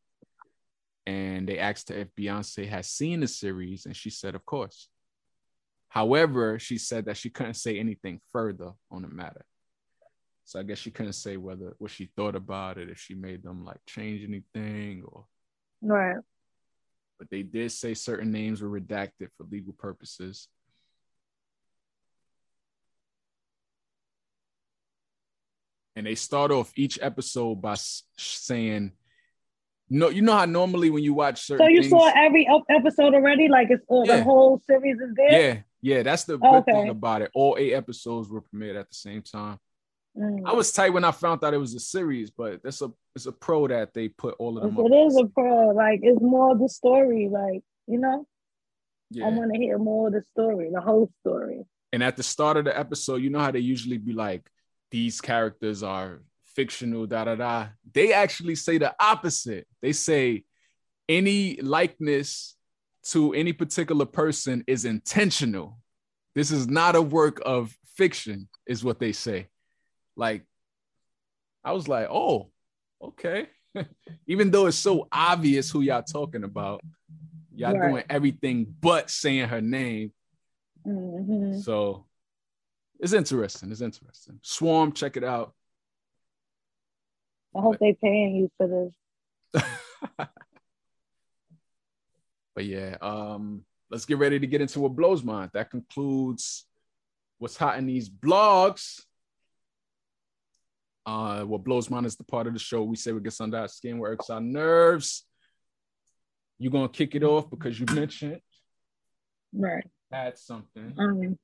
[SPEAKER 3] And they asked her if Beyonce has seen the series, and she said, of course. However, she said that she couldn't say anything further on the matter. So I guess she couldn't say whether what she thought about it, if she made them like change anything, or
[SPEAKER 4] Right.
[SPEAKER 3] but they did say certain names were redacted for legal purposes. And they start off each episode by saying, "No, you know how normally when you watch certain
[SPEAKER 4] So you
[SPEAKER 3] things,
[SPEAKER 4] saw every episode already? Like it's uh,
[SPEAKER 3] Yeah.
[SPEAKER 4] the whole series is there?
[SPEAKER 3] yeah, yeah, that's the good
[SPEAKER 4] Okay.
[SPEAKER 3] thing about it. All eight episodes were premiered at the same time.
[SPEAKER 4] Mm.
[SPEAKER 3] I was tight when I found out it was a series, but it's a it's a pro that they put all of them.
[SPEAKER 4] It
[SPEAKER 3] up.
[SPEAKER 4] is a pro. Like it's more the story. Like you know,
[SPEAKER 3] yeah.
[SPEAKER 4] I want to hear more of the story, the whole story.
[SPEAKER 3] And at the start of the episode, you know how they usually be like, these characters are fictional, da da da. They actually say the opposite. They say any likeness to any particular person is intentional. This is not a work of fiction, is what they say. Like, I was like, oh, okay. Even though it's so obvious who y'all talking about, y'all
[SPEAKER 4] Right.
[SPEAKER 3] doing everything but saying her name.
[SPEAKER 4] hmm
[SPEAKER 3] So it's interesting. It's interesting. Swarm, check it out.
[SPEAKER 4] I hope they paying you for this.
[SPEAKER 3] But yeah, um, let's get ready to get into what blows mind. That concludes what's hot in these blogs. Uh, what blows mind is the part of the show we say we gets under our skin, what irks our nerves. You're gonna kick it off because you mentioned
[SPEAKER 4] Right.
[SPEAKER 3] had something
[SPEAKER 4] Um.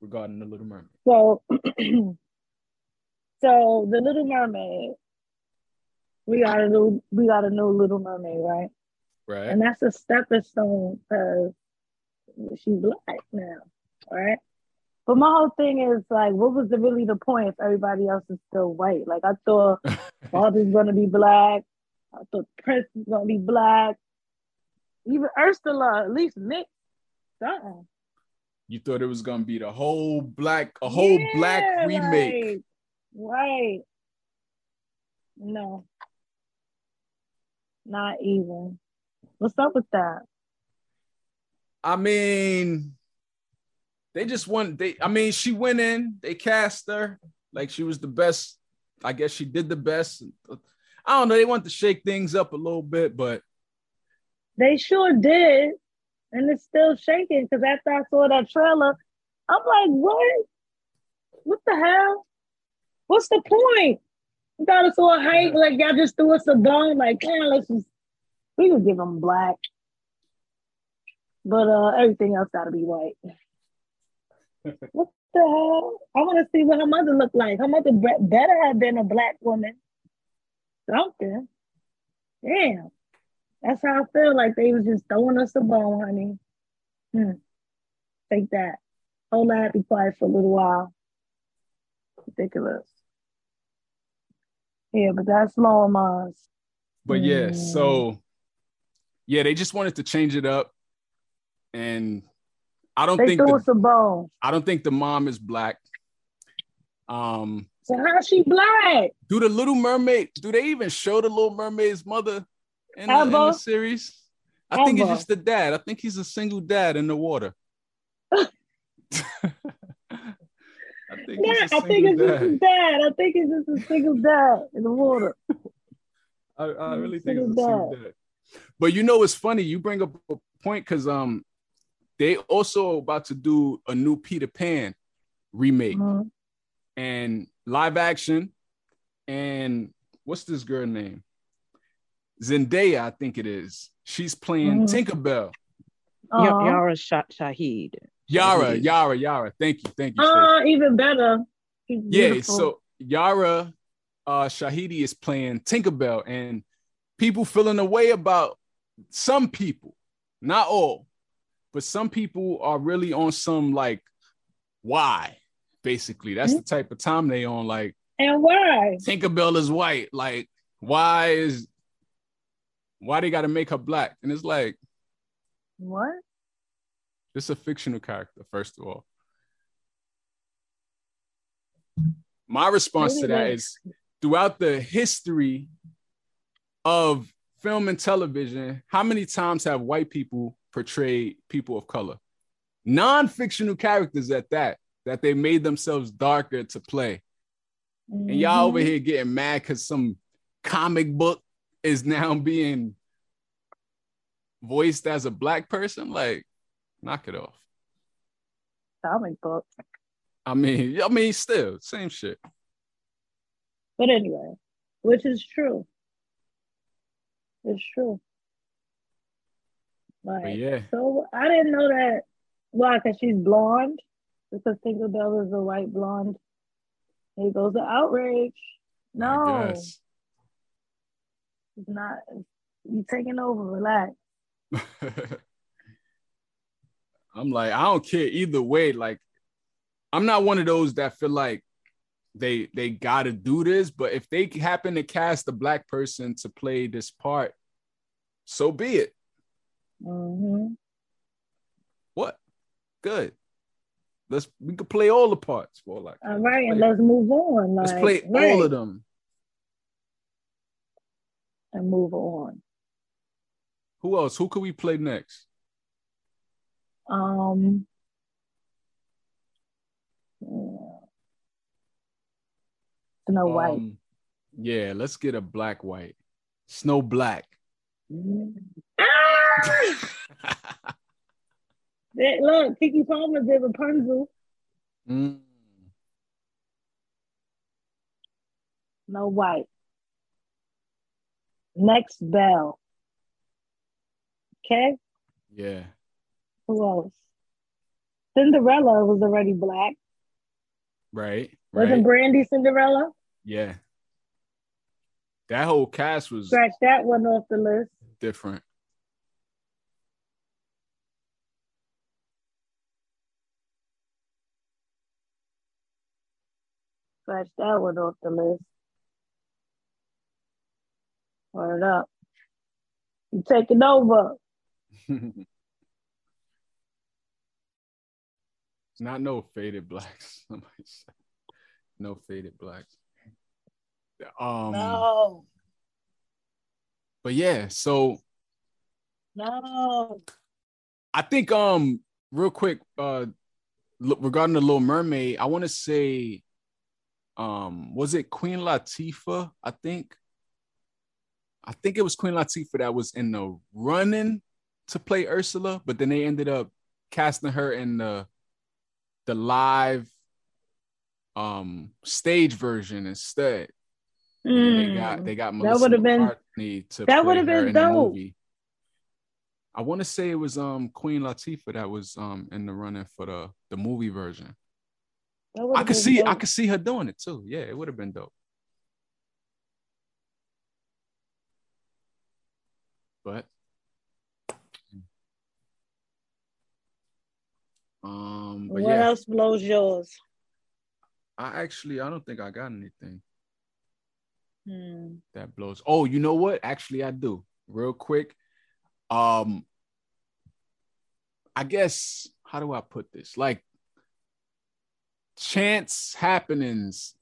[SPEAKER 3] regarding the Little Mermaid.
[SPEAKER 4] So, so the Little Mermaid. We got a new, we got a new Little Mermaid, right?
[SPEAKER 3] Right?
[SPEAKER 4] And that's a stepping stone because she's black now, right? But my whole thing is like, what was the really the point if everybody else is still white? Like I thought Baldy's gonna be black. I thought Prince was gonna be black. Even Ursula, at least Nick, something.
[SPEAKER 3] you thought it was gonna be the whole black, a whole black remake.
[SPEAKER 4] right. No. Not even. What's up with that?
[SPEAKER 3] I mean, they just want they. I mean, she went in. They cast her like she was the best. I guess she did the best. I don't know. They want to shake things up a little bit, but
[SPEAKER 4] They sure did. And it's still shaking because after I saw that trailer, I'm like, what? What the hell? What's the point? You got us all hype, like y'all just threw us a bone, like, man, let's just, we could give them black. But uh everything else gotta be white. what the hell? I want to see what her mother looked like. Her mother be- better have been a black woman. Something. Damn. That's how I feel like they was just throwing us a bone, honey. Hmm. Take that. Hold that, be quiet for a little while. Ridiculous. Yeah, but that's low Mars.
[SPEAKER 3] But yeah,
[SPEAKER 4] Mm.
[SPEAKER 3] so yeah, they just wanted to change it up, and I don't
[SPEAKER 4] They
[SPEAKER 3] think
[SPEAKER 4] threw
[SPEAKER 3] the,
[SPEAKER 4] us a bone.
[SPEAKER 3] I don't think the mom is black. Um,
[SPEAKER 4] So how she black?
[SPEAKER 3] do the Little Mermaid? Do they even show the Little Mermaid's mother in the, in the series? I think it's just the dad. I think he's a single dad in the water. I think
[SPEAKER 4] Yeah,
[SPEAKER 3] a
[SPEAKER 4] I think it's
[SPEAKER 3] single
[SPEAKER 4] just his
[SPEAKER 3] dad.
[SPEAKER 4] dad. I think it's just a single dad in the water.
[SPEAKER 3] I, I really think
[SPEAKER 4] Single
[SPEAKER 3] it's a single
[SPEAKER 4] dad.
[SPEAKER 3] Dad. But you know, it's funny. You bring up a point because um, they also about to do a new Peter Pan remake
[SPEAKER 4] Mhm.
[SPEAKER 3] and live action. And what's this girl name? Zendaya, I think it is. She's playing
[SPEAKER 4] Mhm.
[SPEAKER 3] Tinkerbell.
[SPEAKER 4] Uh-huh.
[SPEAKER 5] Yara Shah- Shahid.
[SPEAKER 3] Yara, Yara, Yara. Thank you, thank you. Stacey.
[SPEAKER 4] Uh, even better. She's
[SPEAKER 3] yeah,
[SPEAKER 4] beautiful.
[SPEAKER 3] so Yara uh Shahidi is playing Tinkerbell, and people feeling a way about some people, not all, but some people are really on some like why basically that's the type of time they on like
[SPEAKER 4] and why?
[SPEAKER 3] Tinkerbell is white like why is why they got to make her black and it's like
[SPEAKER 4] What?
[SPEAKER 3] it's a fictional character first of all my response to that is throughout the history of film and television, how many times have white people portrayed people of color? Non-fictional characters at that, that they made themselves darker to play. And y'all over
[SPEAKER 4] Mhm.
[SPEAKER 3] here getting mad because some comic book is now being voiced as a black person. Like, knock it off.
[SPEAKER 4] comic book.
[SPEAKER 3] I mean, I mean, still same shit.
[SPEAKER 4] But anyway, which is true. It's true.
[SPEAKER 3] But
[SPEAKER 4] Like,
[SPEAKER 3] yeah,
[SPEAKER 4] so I didn't know that. Why? Because she's blonde. Because Tinkerbell is a white blonde. Here goes the outrage. No, it's not. You taking over. Relax.
[SPEAKER 3] I'm like, I don't care either way. Like, I'm not one of those that feel like they they gotta do this, but if they happen to cast a black person to play this part, so be it.
[SPEAKER 4] hmm
[SPEAKER 3] What? Good. Let's we could play all the parts for like
[SPEAKER 4] All right, and let's move on.
[SPEAKER 3] let's play
[SPEAKER 4] right,
[SPEAKER 3] all of them.
[SPEAKER 4] and move on.
[SPEAKER 3] Who else? Who could we play next?
[SPEAKER 4] Um. yeah. Snow White.
[SPEAKER 3] Um, yeah, let's get a black white. Snow Black.
[SPEAKER 4] That- look, Keke Palmer did Rapunzel.
[SPEAKER 3] Mm.
[SPEAKER 4] Snow White. Next Bell. Okay,
[SPEAKER 3] Yeah.
[SPEAKER 4] who else? Cinderella was already black.
[SPEAKER 3] Right.
[SPEAKER 4] Wasn't
[SPEAKER 3] Right.
[SPEAKER 4] Brandy Cinderella?
[SPEAKER 3] Yeah. That whole cast was
[SPEAKER 4] Scratch that one off the list.
[SPEAKER 3] different.
[SPEAKER 4] Scratch that one off the list. Word up. You taking over.
[SPEAKER 3] It's not no faded blacks. Somebody said. No faded blacks. Um
[SPEAKER 4] No,
[SPEAKER 3] but yeah, so
[SPEAKER 4] no.
[SPEAKER 3] I think um real quick uh regarding the Little Mermaid, I want to say um was it Queen Latifah? I think I think it was Queen Latifah that was in the running to play Ursula, but then they ended up casting her in the the live um stage version instead. Then They got
[SPEAKER 4] Mm.
[SPEAKER 3] they got Melissa
[SPEAKER 4] would've been-
[SPEAKER 3] to
[SPEAKER 4] that would've
[SPEAKER 3] her
[SPEAKER 4] been dope.
[SPEAKER 3] I want to say it was um Queen Latifah that was um in the running for the the movie version. I could see I could see her doing it too. Yeah, it would have been dope. But um but
[SPEAKER 4] What
[SPEAKER 3] yeah,
[SPEAKER 4] else blows yours?
[SPEAKER 3] I actually I don't think I got anything
[SPEAKER 4] Hmm.
[SPEAKER 3] that blows. Oh, you know what? Actually, I do. Real quick. Um I guess how do I put this? Like chance happenings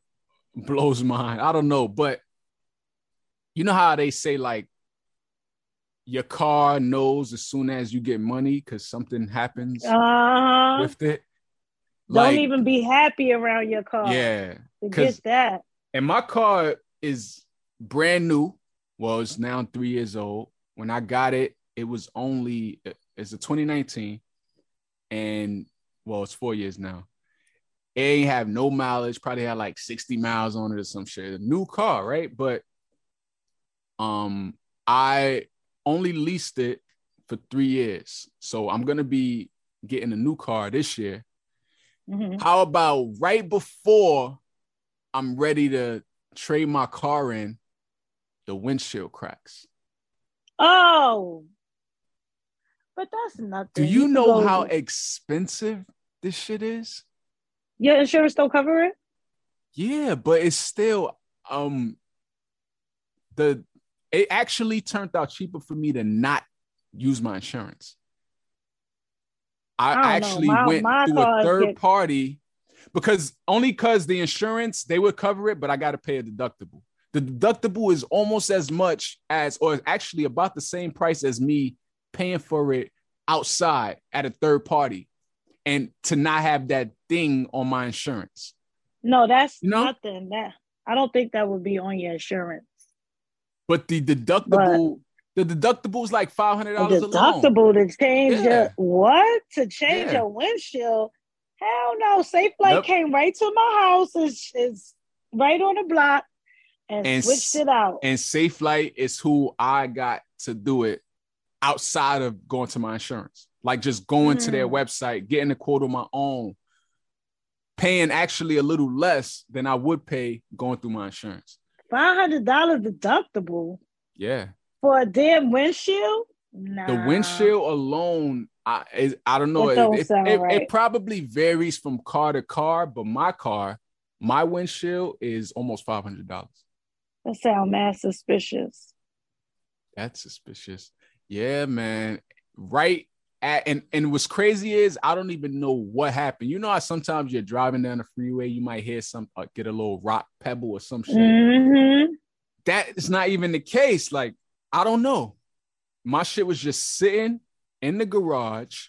[SPEAKER 3] blows mine. I don't know, but you know how they say like your car knows as soon as you get money because something happens
[SPEAKER 4] Uh,
[SPEAKER 3] with it.
[SPEAKER 4] don't even be happy around your car.
[SPEAKER 3] yeah.
[SPEAKER 4] get that.
[SPEAKER 3] And my car is brand new. Well, it's now three years old. When I got it, it was only it's a 2019, and well, it's four years now. It ain't have no mileage. Probably had like 60 miles on it or some shit. A new car, right? But um, I only leased it for three years, so I'm gonna be getting a new car this year.
[SPEAKER 4] Mhm.
[SPEAKER 3] How about right before I'm ready to trade my car in, the windshield cracks?
[SPEAKER 4] Oh, but that's nothing.
[SPEAKER 3] Do you know how expensive this shit is?
[SPEAKER 4] your insurance don't cover it?
[SPEAKER 3] Yeah, but it's still um the it actually turned out cheaper for me to not use my insurance. I,
[SPEAKER 4] I
[SPEAKER 3] actually
[SPEAKER 4] My-
[SPEAKER 3] went
[SPEAKER 4] my
[SPEAKER 3] through a third
[SPEAKER 4] get-
[SPEAKER 3] party because only because the insurance they would cover it, but I got to pay a deductible. The deductible is almost as much as, or actually about the same price as me paying for it outside at a third party, and to not have that thing on my insurance.
[SPEAKER 4] No, that's
[SPEAKER 3] You know?
[SPEAKER 4] nothing. That I don't think that would be on your insurance.
[SPEAKER 3] But the deductible, the deductible is like five hundred dollars alone.
[SPEAKER 4] deductible to change
[SPEAKER 3] Yeah.
[SPEAKER 4] your what? To change
[SPEAKER 3] Yeah.
[SPEAKER 4] your windshield? Hell no. Safelite
[SPEAKER 3] Yep.
[SPEAKER 4] came right to my house. Is is right on the block and,
[SPEAKER 3] And
[SPEAKER 4] switched it out.
[SPEAKER 3] And Safelite is who I got to do it outside of going to my insurance. Like just going to their
[SPEAKER 4] Mm.
[SPEAKER 3] website, getting a quote on my own, paying actually a little less than I would pay going through my insurance.
[SPEAKER 4] Five hundred dollar deductible
[SPEAKER 3] Yeah.
[SPEAKER 4] for a damn windshield? Nah.
[SPEAKER 3] The windshield alone, I I don't know. It, it,
[SPEAKER 4] sound
[SPEAKER 3] it- probably varies from car to car, but my car, my windshield is almost five hundred dollars.
[SPEAKER 4] That sound mad suspicious.
[SPEAKER 3] That's suspicious. Yeah, man. Right at and and what's crazy is I don't even know what happened. You know how sometimes you're driving down the freeway, you might hear some uh, get a little rock pebble or some shit.
[SPEAKER 4] hmm
[SPEAKER 3] That is not even the case. Like I don't know. My shit was just sitting in the garage.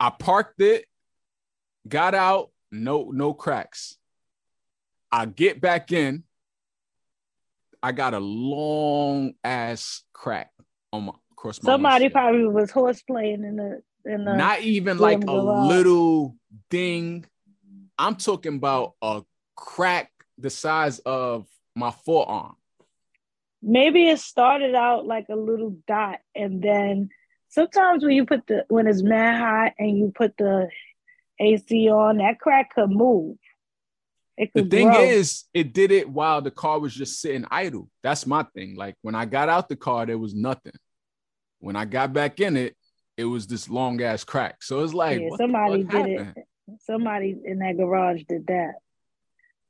[SPEAKER 3] I parked it, got out, no no cracks. I get back in. I got a long ass crack on my across my
[SPEAKER 4] Somebody probably was horse playing in the in the
[SPEAKER 3] not even like a
[SPEAKER 4] garage.
[SPEAKER 3] little ding. I'm talking about a crack the size of my forearm.
[SPEAKER 4] maybe it started out like a little dot and then sometimes when you put the when it's mad hot and you put the AC on, that crack could move. It
[SPEAKER 3] The thing
[SPEAKER 4] grow.
[SPEAKER 3] is, it did it while the car was just sitting idle. That's my thing. Like when I got out the car, there was nothing. When I got back in it, it was this long ass crack. So it's like,
[SPEAKER 4] Yeah, somebody did
[SPEAKER 3] happened?
[SPEAKER 4] it. Somebody in that garage did that.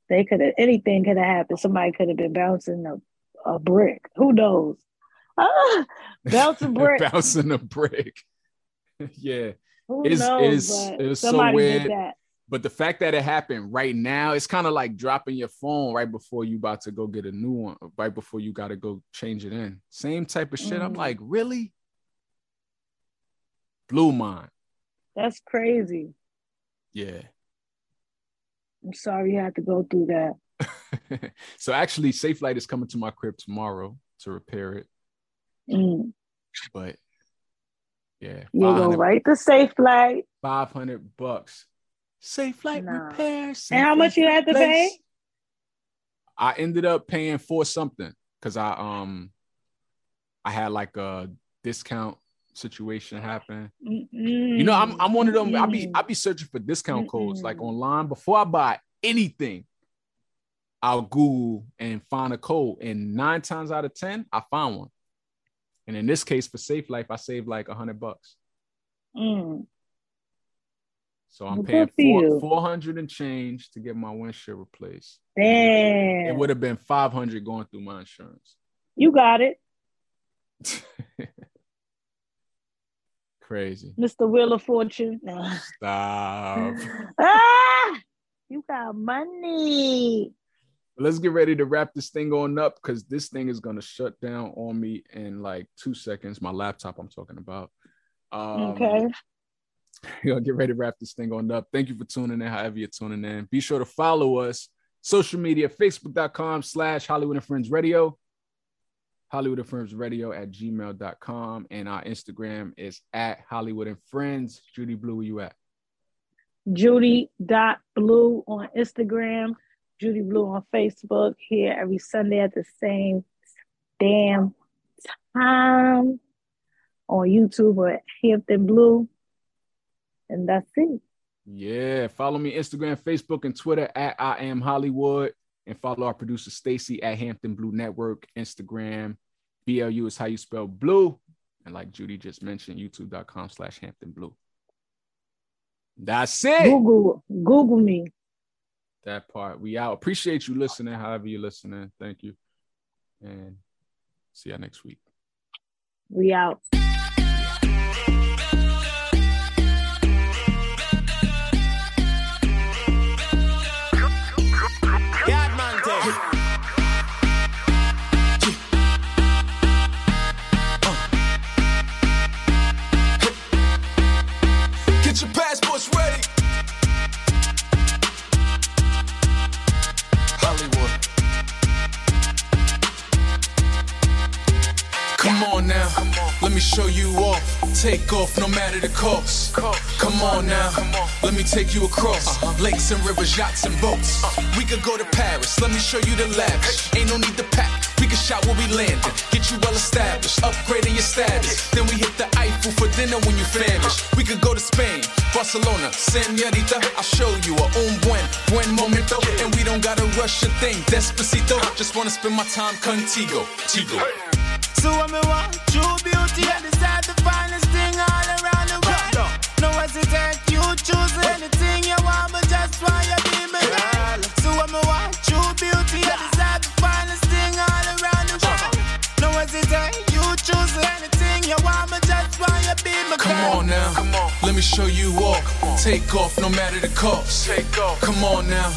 [SPEAKER 4] They could have anything could have happened. Somebody could have been bouncing a, a brick. Who knows? Ah, bouncing brick.
[SPEAKER 3] bouncing a brick. yeah,
[SPEAKER 4] Who
[SPEAKER 3] It's-
[SPEAKER 4] knows?
[SPEAKER 3] it's-
[SPEAKER 4] but
[SPEAKER 3] it's so weird.
[SPEAKER 4] did that.
[SPEAKER 3] but the fact that it happened right now, it's kind of like dropping your phone right before you about to go get a new one, right before you got to go change it in. Same type of shit. I'm
[SPEAKER 4] Mm.
[SPEAKER 3] like, really? Blew mine.
[SPEAKER 4] That's crazy.
[SPEAKER 3] Yeah.
[SPEAKER 4] I'm sorry you had to go through that.
[SPEAKER 3] so actually, Safelite is coming to my crib tomorrow to repair it.
[SPEAKER 4] Mm.
[SPEAKER 3] But yeah,
[SPEAKER 4] You go
[SPEAKER 3] 500,
[SPEAKER 4] right to Safelite.
[SPEAKER 3] 500 bucks. Safelite
[SPEAKER 4] Nah.
[SPEAKER 3] repair.
[SPEAKER 4] And how much you had to pay?
[SPEAKER 3] I ended up paying for something because I um I had like a discount situation happen.
[SPEAKER 4] You
[SPEAKER 3] You know, I'm I'm one of them. I be. I be searching for discount codes like online before I buy anything. I'll Google and find a code, and nine times out of ten, I find one. And in this case, for Safelite, I saved like a hundred bucks.
[SPEAKER 4] Mm.
[SPEAKER 6] So I'm paying
[SPEAKER 4] good for you.
[SPEAKER 6] four, 400 and change to get my windshield replaced.
[SPEAKER 4] Damn.
[SPEAKER 6] It would have been 500 going through my insurance.
[SPEAKER 4] You got it,
[SPEAKER 6] Crazy.
[SPEAKER 4] Mr. Wheel of Fortune.
[SPEAKER 6] Stop.
[SPEAKER 4] ah, you got money.
[SPEAKER 6] Let's get ready to wrap this thing on up because this thing is gonna shut down on me in like two seconds. My laptop I'm talking about. Um,
[SPEAKER 4] Okay.
[SPEAKER 6] you know, get ready to wrap this thing on up. Thank you for tuning in, however you're tuning in. Be sure to follow us. Social media, facebook.com slash Holliewood and Friends Radio. Holliewood and Friends Radio at gmail.com. And our Instagram is at Holliewood and Friends. Judy Blu, where you at?
[SPEAKER 4] Judy dot Blu on Instagram, Judy Blu on Facebook. Here every Sunday at the same damn time on YouTube or Hampton Blue, and that's it.
[SPEAKER 6] Yeah, follow me Instagram, Facebook, and Twitter at I am HollieWood, and follow our producer Stacy at Hampton Blue Network. Instagram, BLU is how you spell blue, and like Judy just mentioned, YouTube.com slash Hampton Blue. That's it.
[SPEAKER 4] Google Google me.
[SPEAKER 6] That part. We out. Appreciate you listening. However you're listening, thank you, and see you next week.
[SPEAKER 4] We out.
[SPEAKER 3] Come on now, let me show you off. Take off no matter the cost. Come on now, let me take you across lakes and rivers, yachts and boats. We could go to Paris, let me show you the lavish. Ain't no need to pack, we can shop where we landed. Get you well established, upgrading your status. Then we hit the Eiffel for dinner when you famished. We could go to Spain, Barcelona, Senorita. I'll show you a un buen, buen momento. And we don't gotta rush a thing, despacito. Just wanna spend my time contigo, tigo.
[SPEAKER 7] So when me want true beauty and decide the finest thing all around the world. No hesitate, you choose anything you want, but just why you be my girl. So when me want true beauty and decide the finest thing all around the world. No hesitate, you choose anything you want, but just why you be my girl.
[SPEAKER 3] Come on now, let me show you off. Take off no matter the cost. Come on now,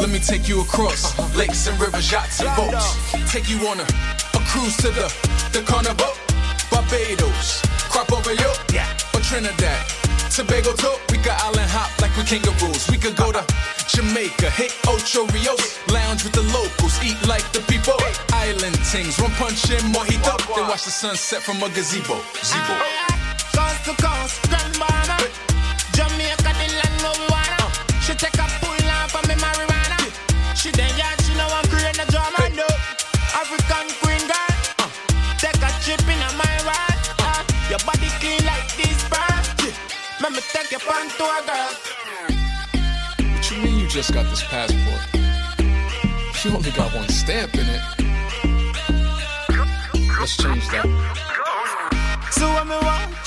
[SPEAKER 3] let me take you across uh-huh. lakes and rivers, yachts and boats. Take you on a cruise to the, the carnival, Barbados, crop over yo, or Trinidad. Tobago too, we could island hop like we kangaroos. We could go to Jamaica, hit Ocho Rios, lounge with the locals, eat like the people. Island things, one punch in mojito, then watch the sunset from a gazebo. Zebo.
[SPEAKER 7] Coast to coast, Let me take you on girl.
[SPEAKER 3] What you mean you just got this passport? You only got one stamp in it. Let's change that.
[SPEAKER 7] So when me want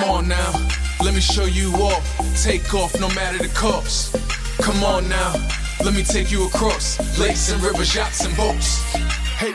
[SPEAKER 3] Come on now, let me show you off. Take off no matter the cost. Come on now, let me take you across lakes and rivers, yachts and boats. Hey,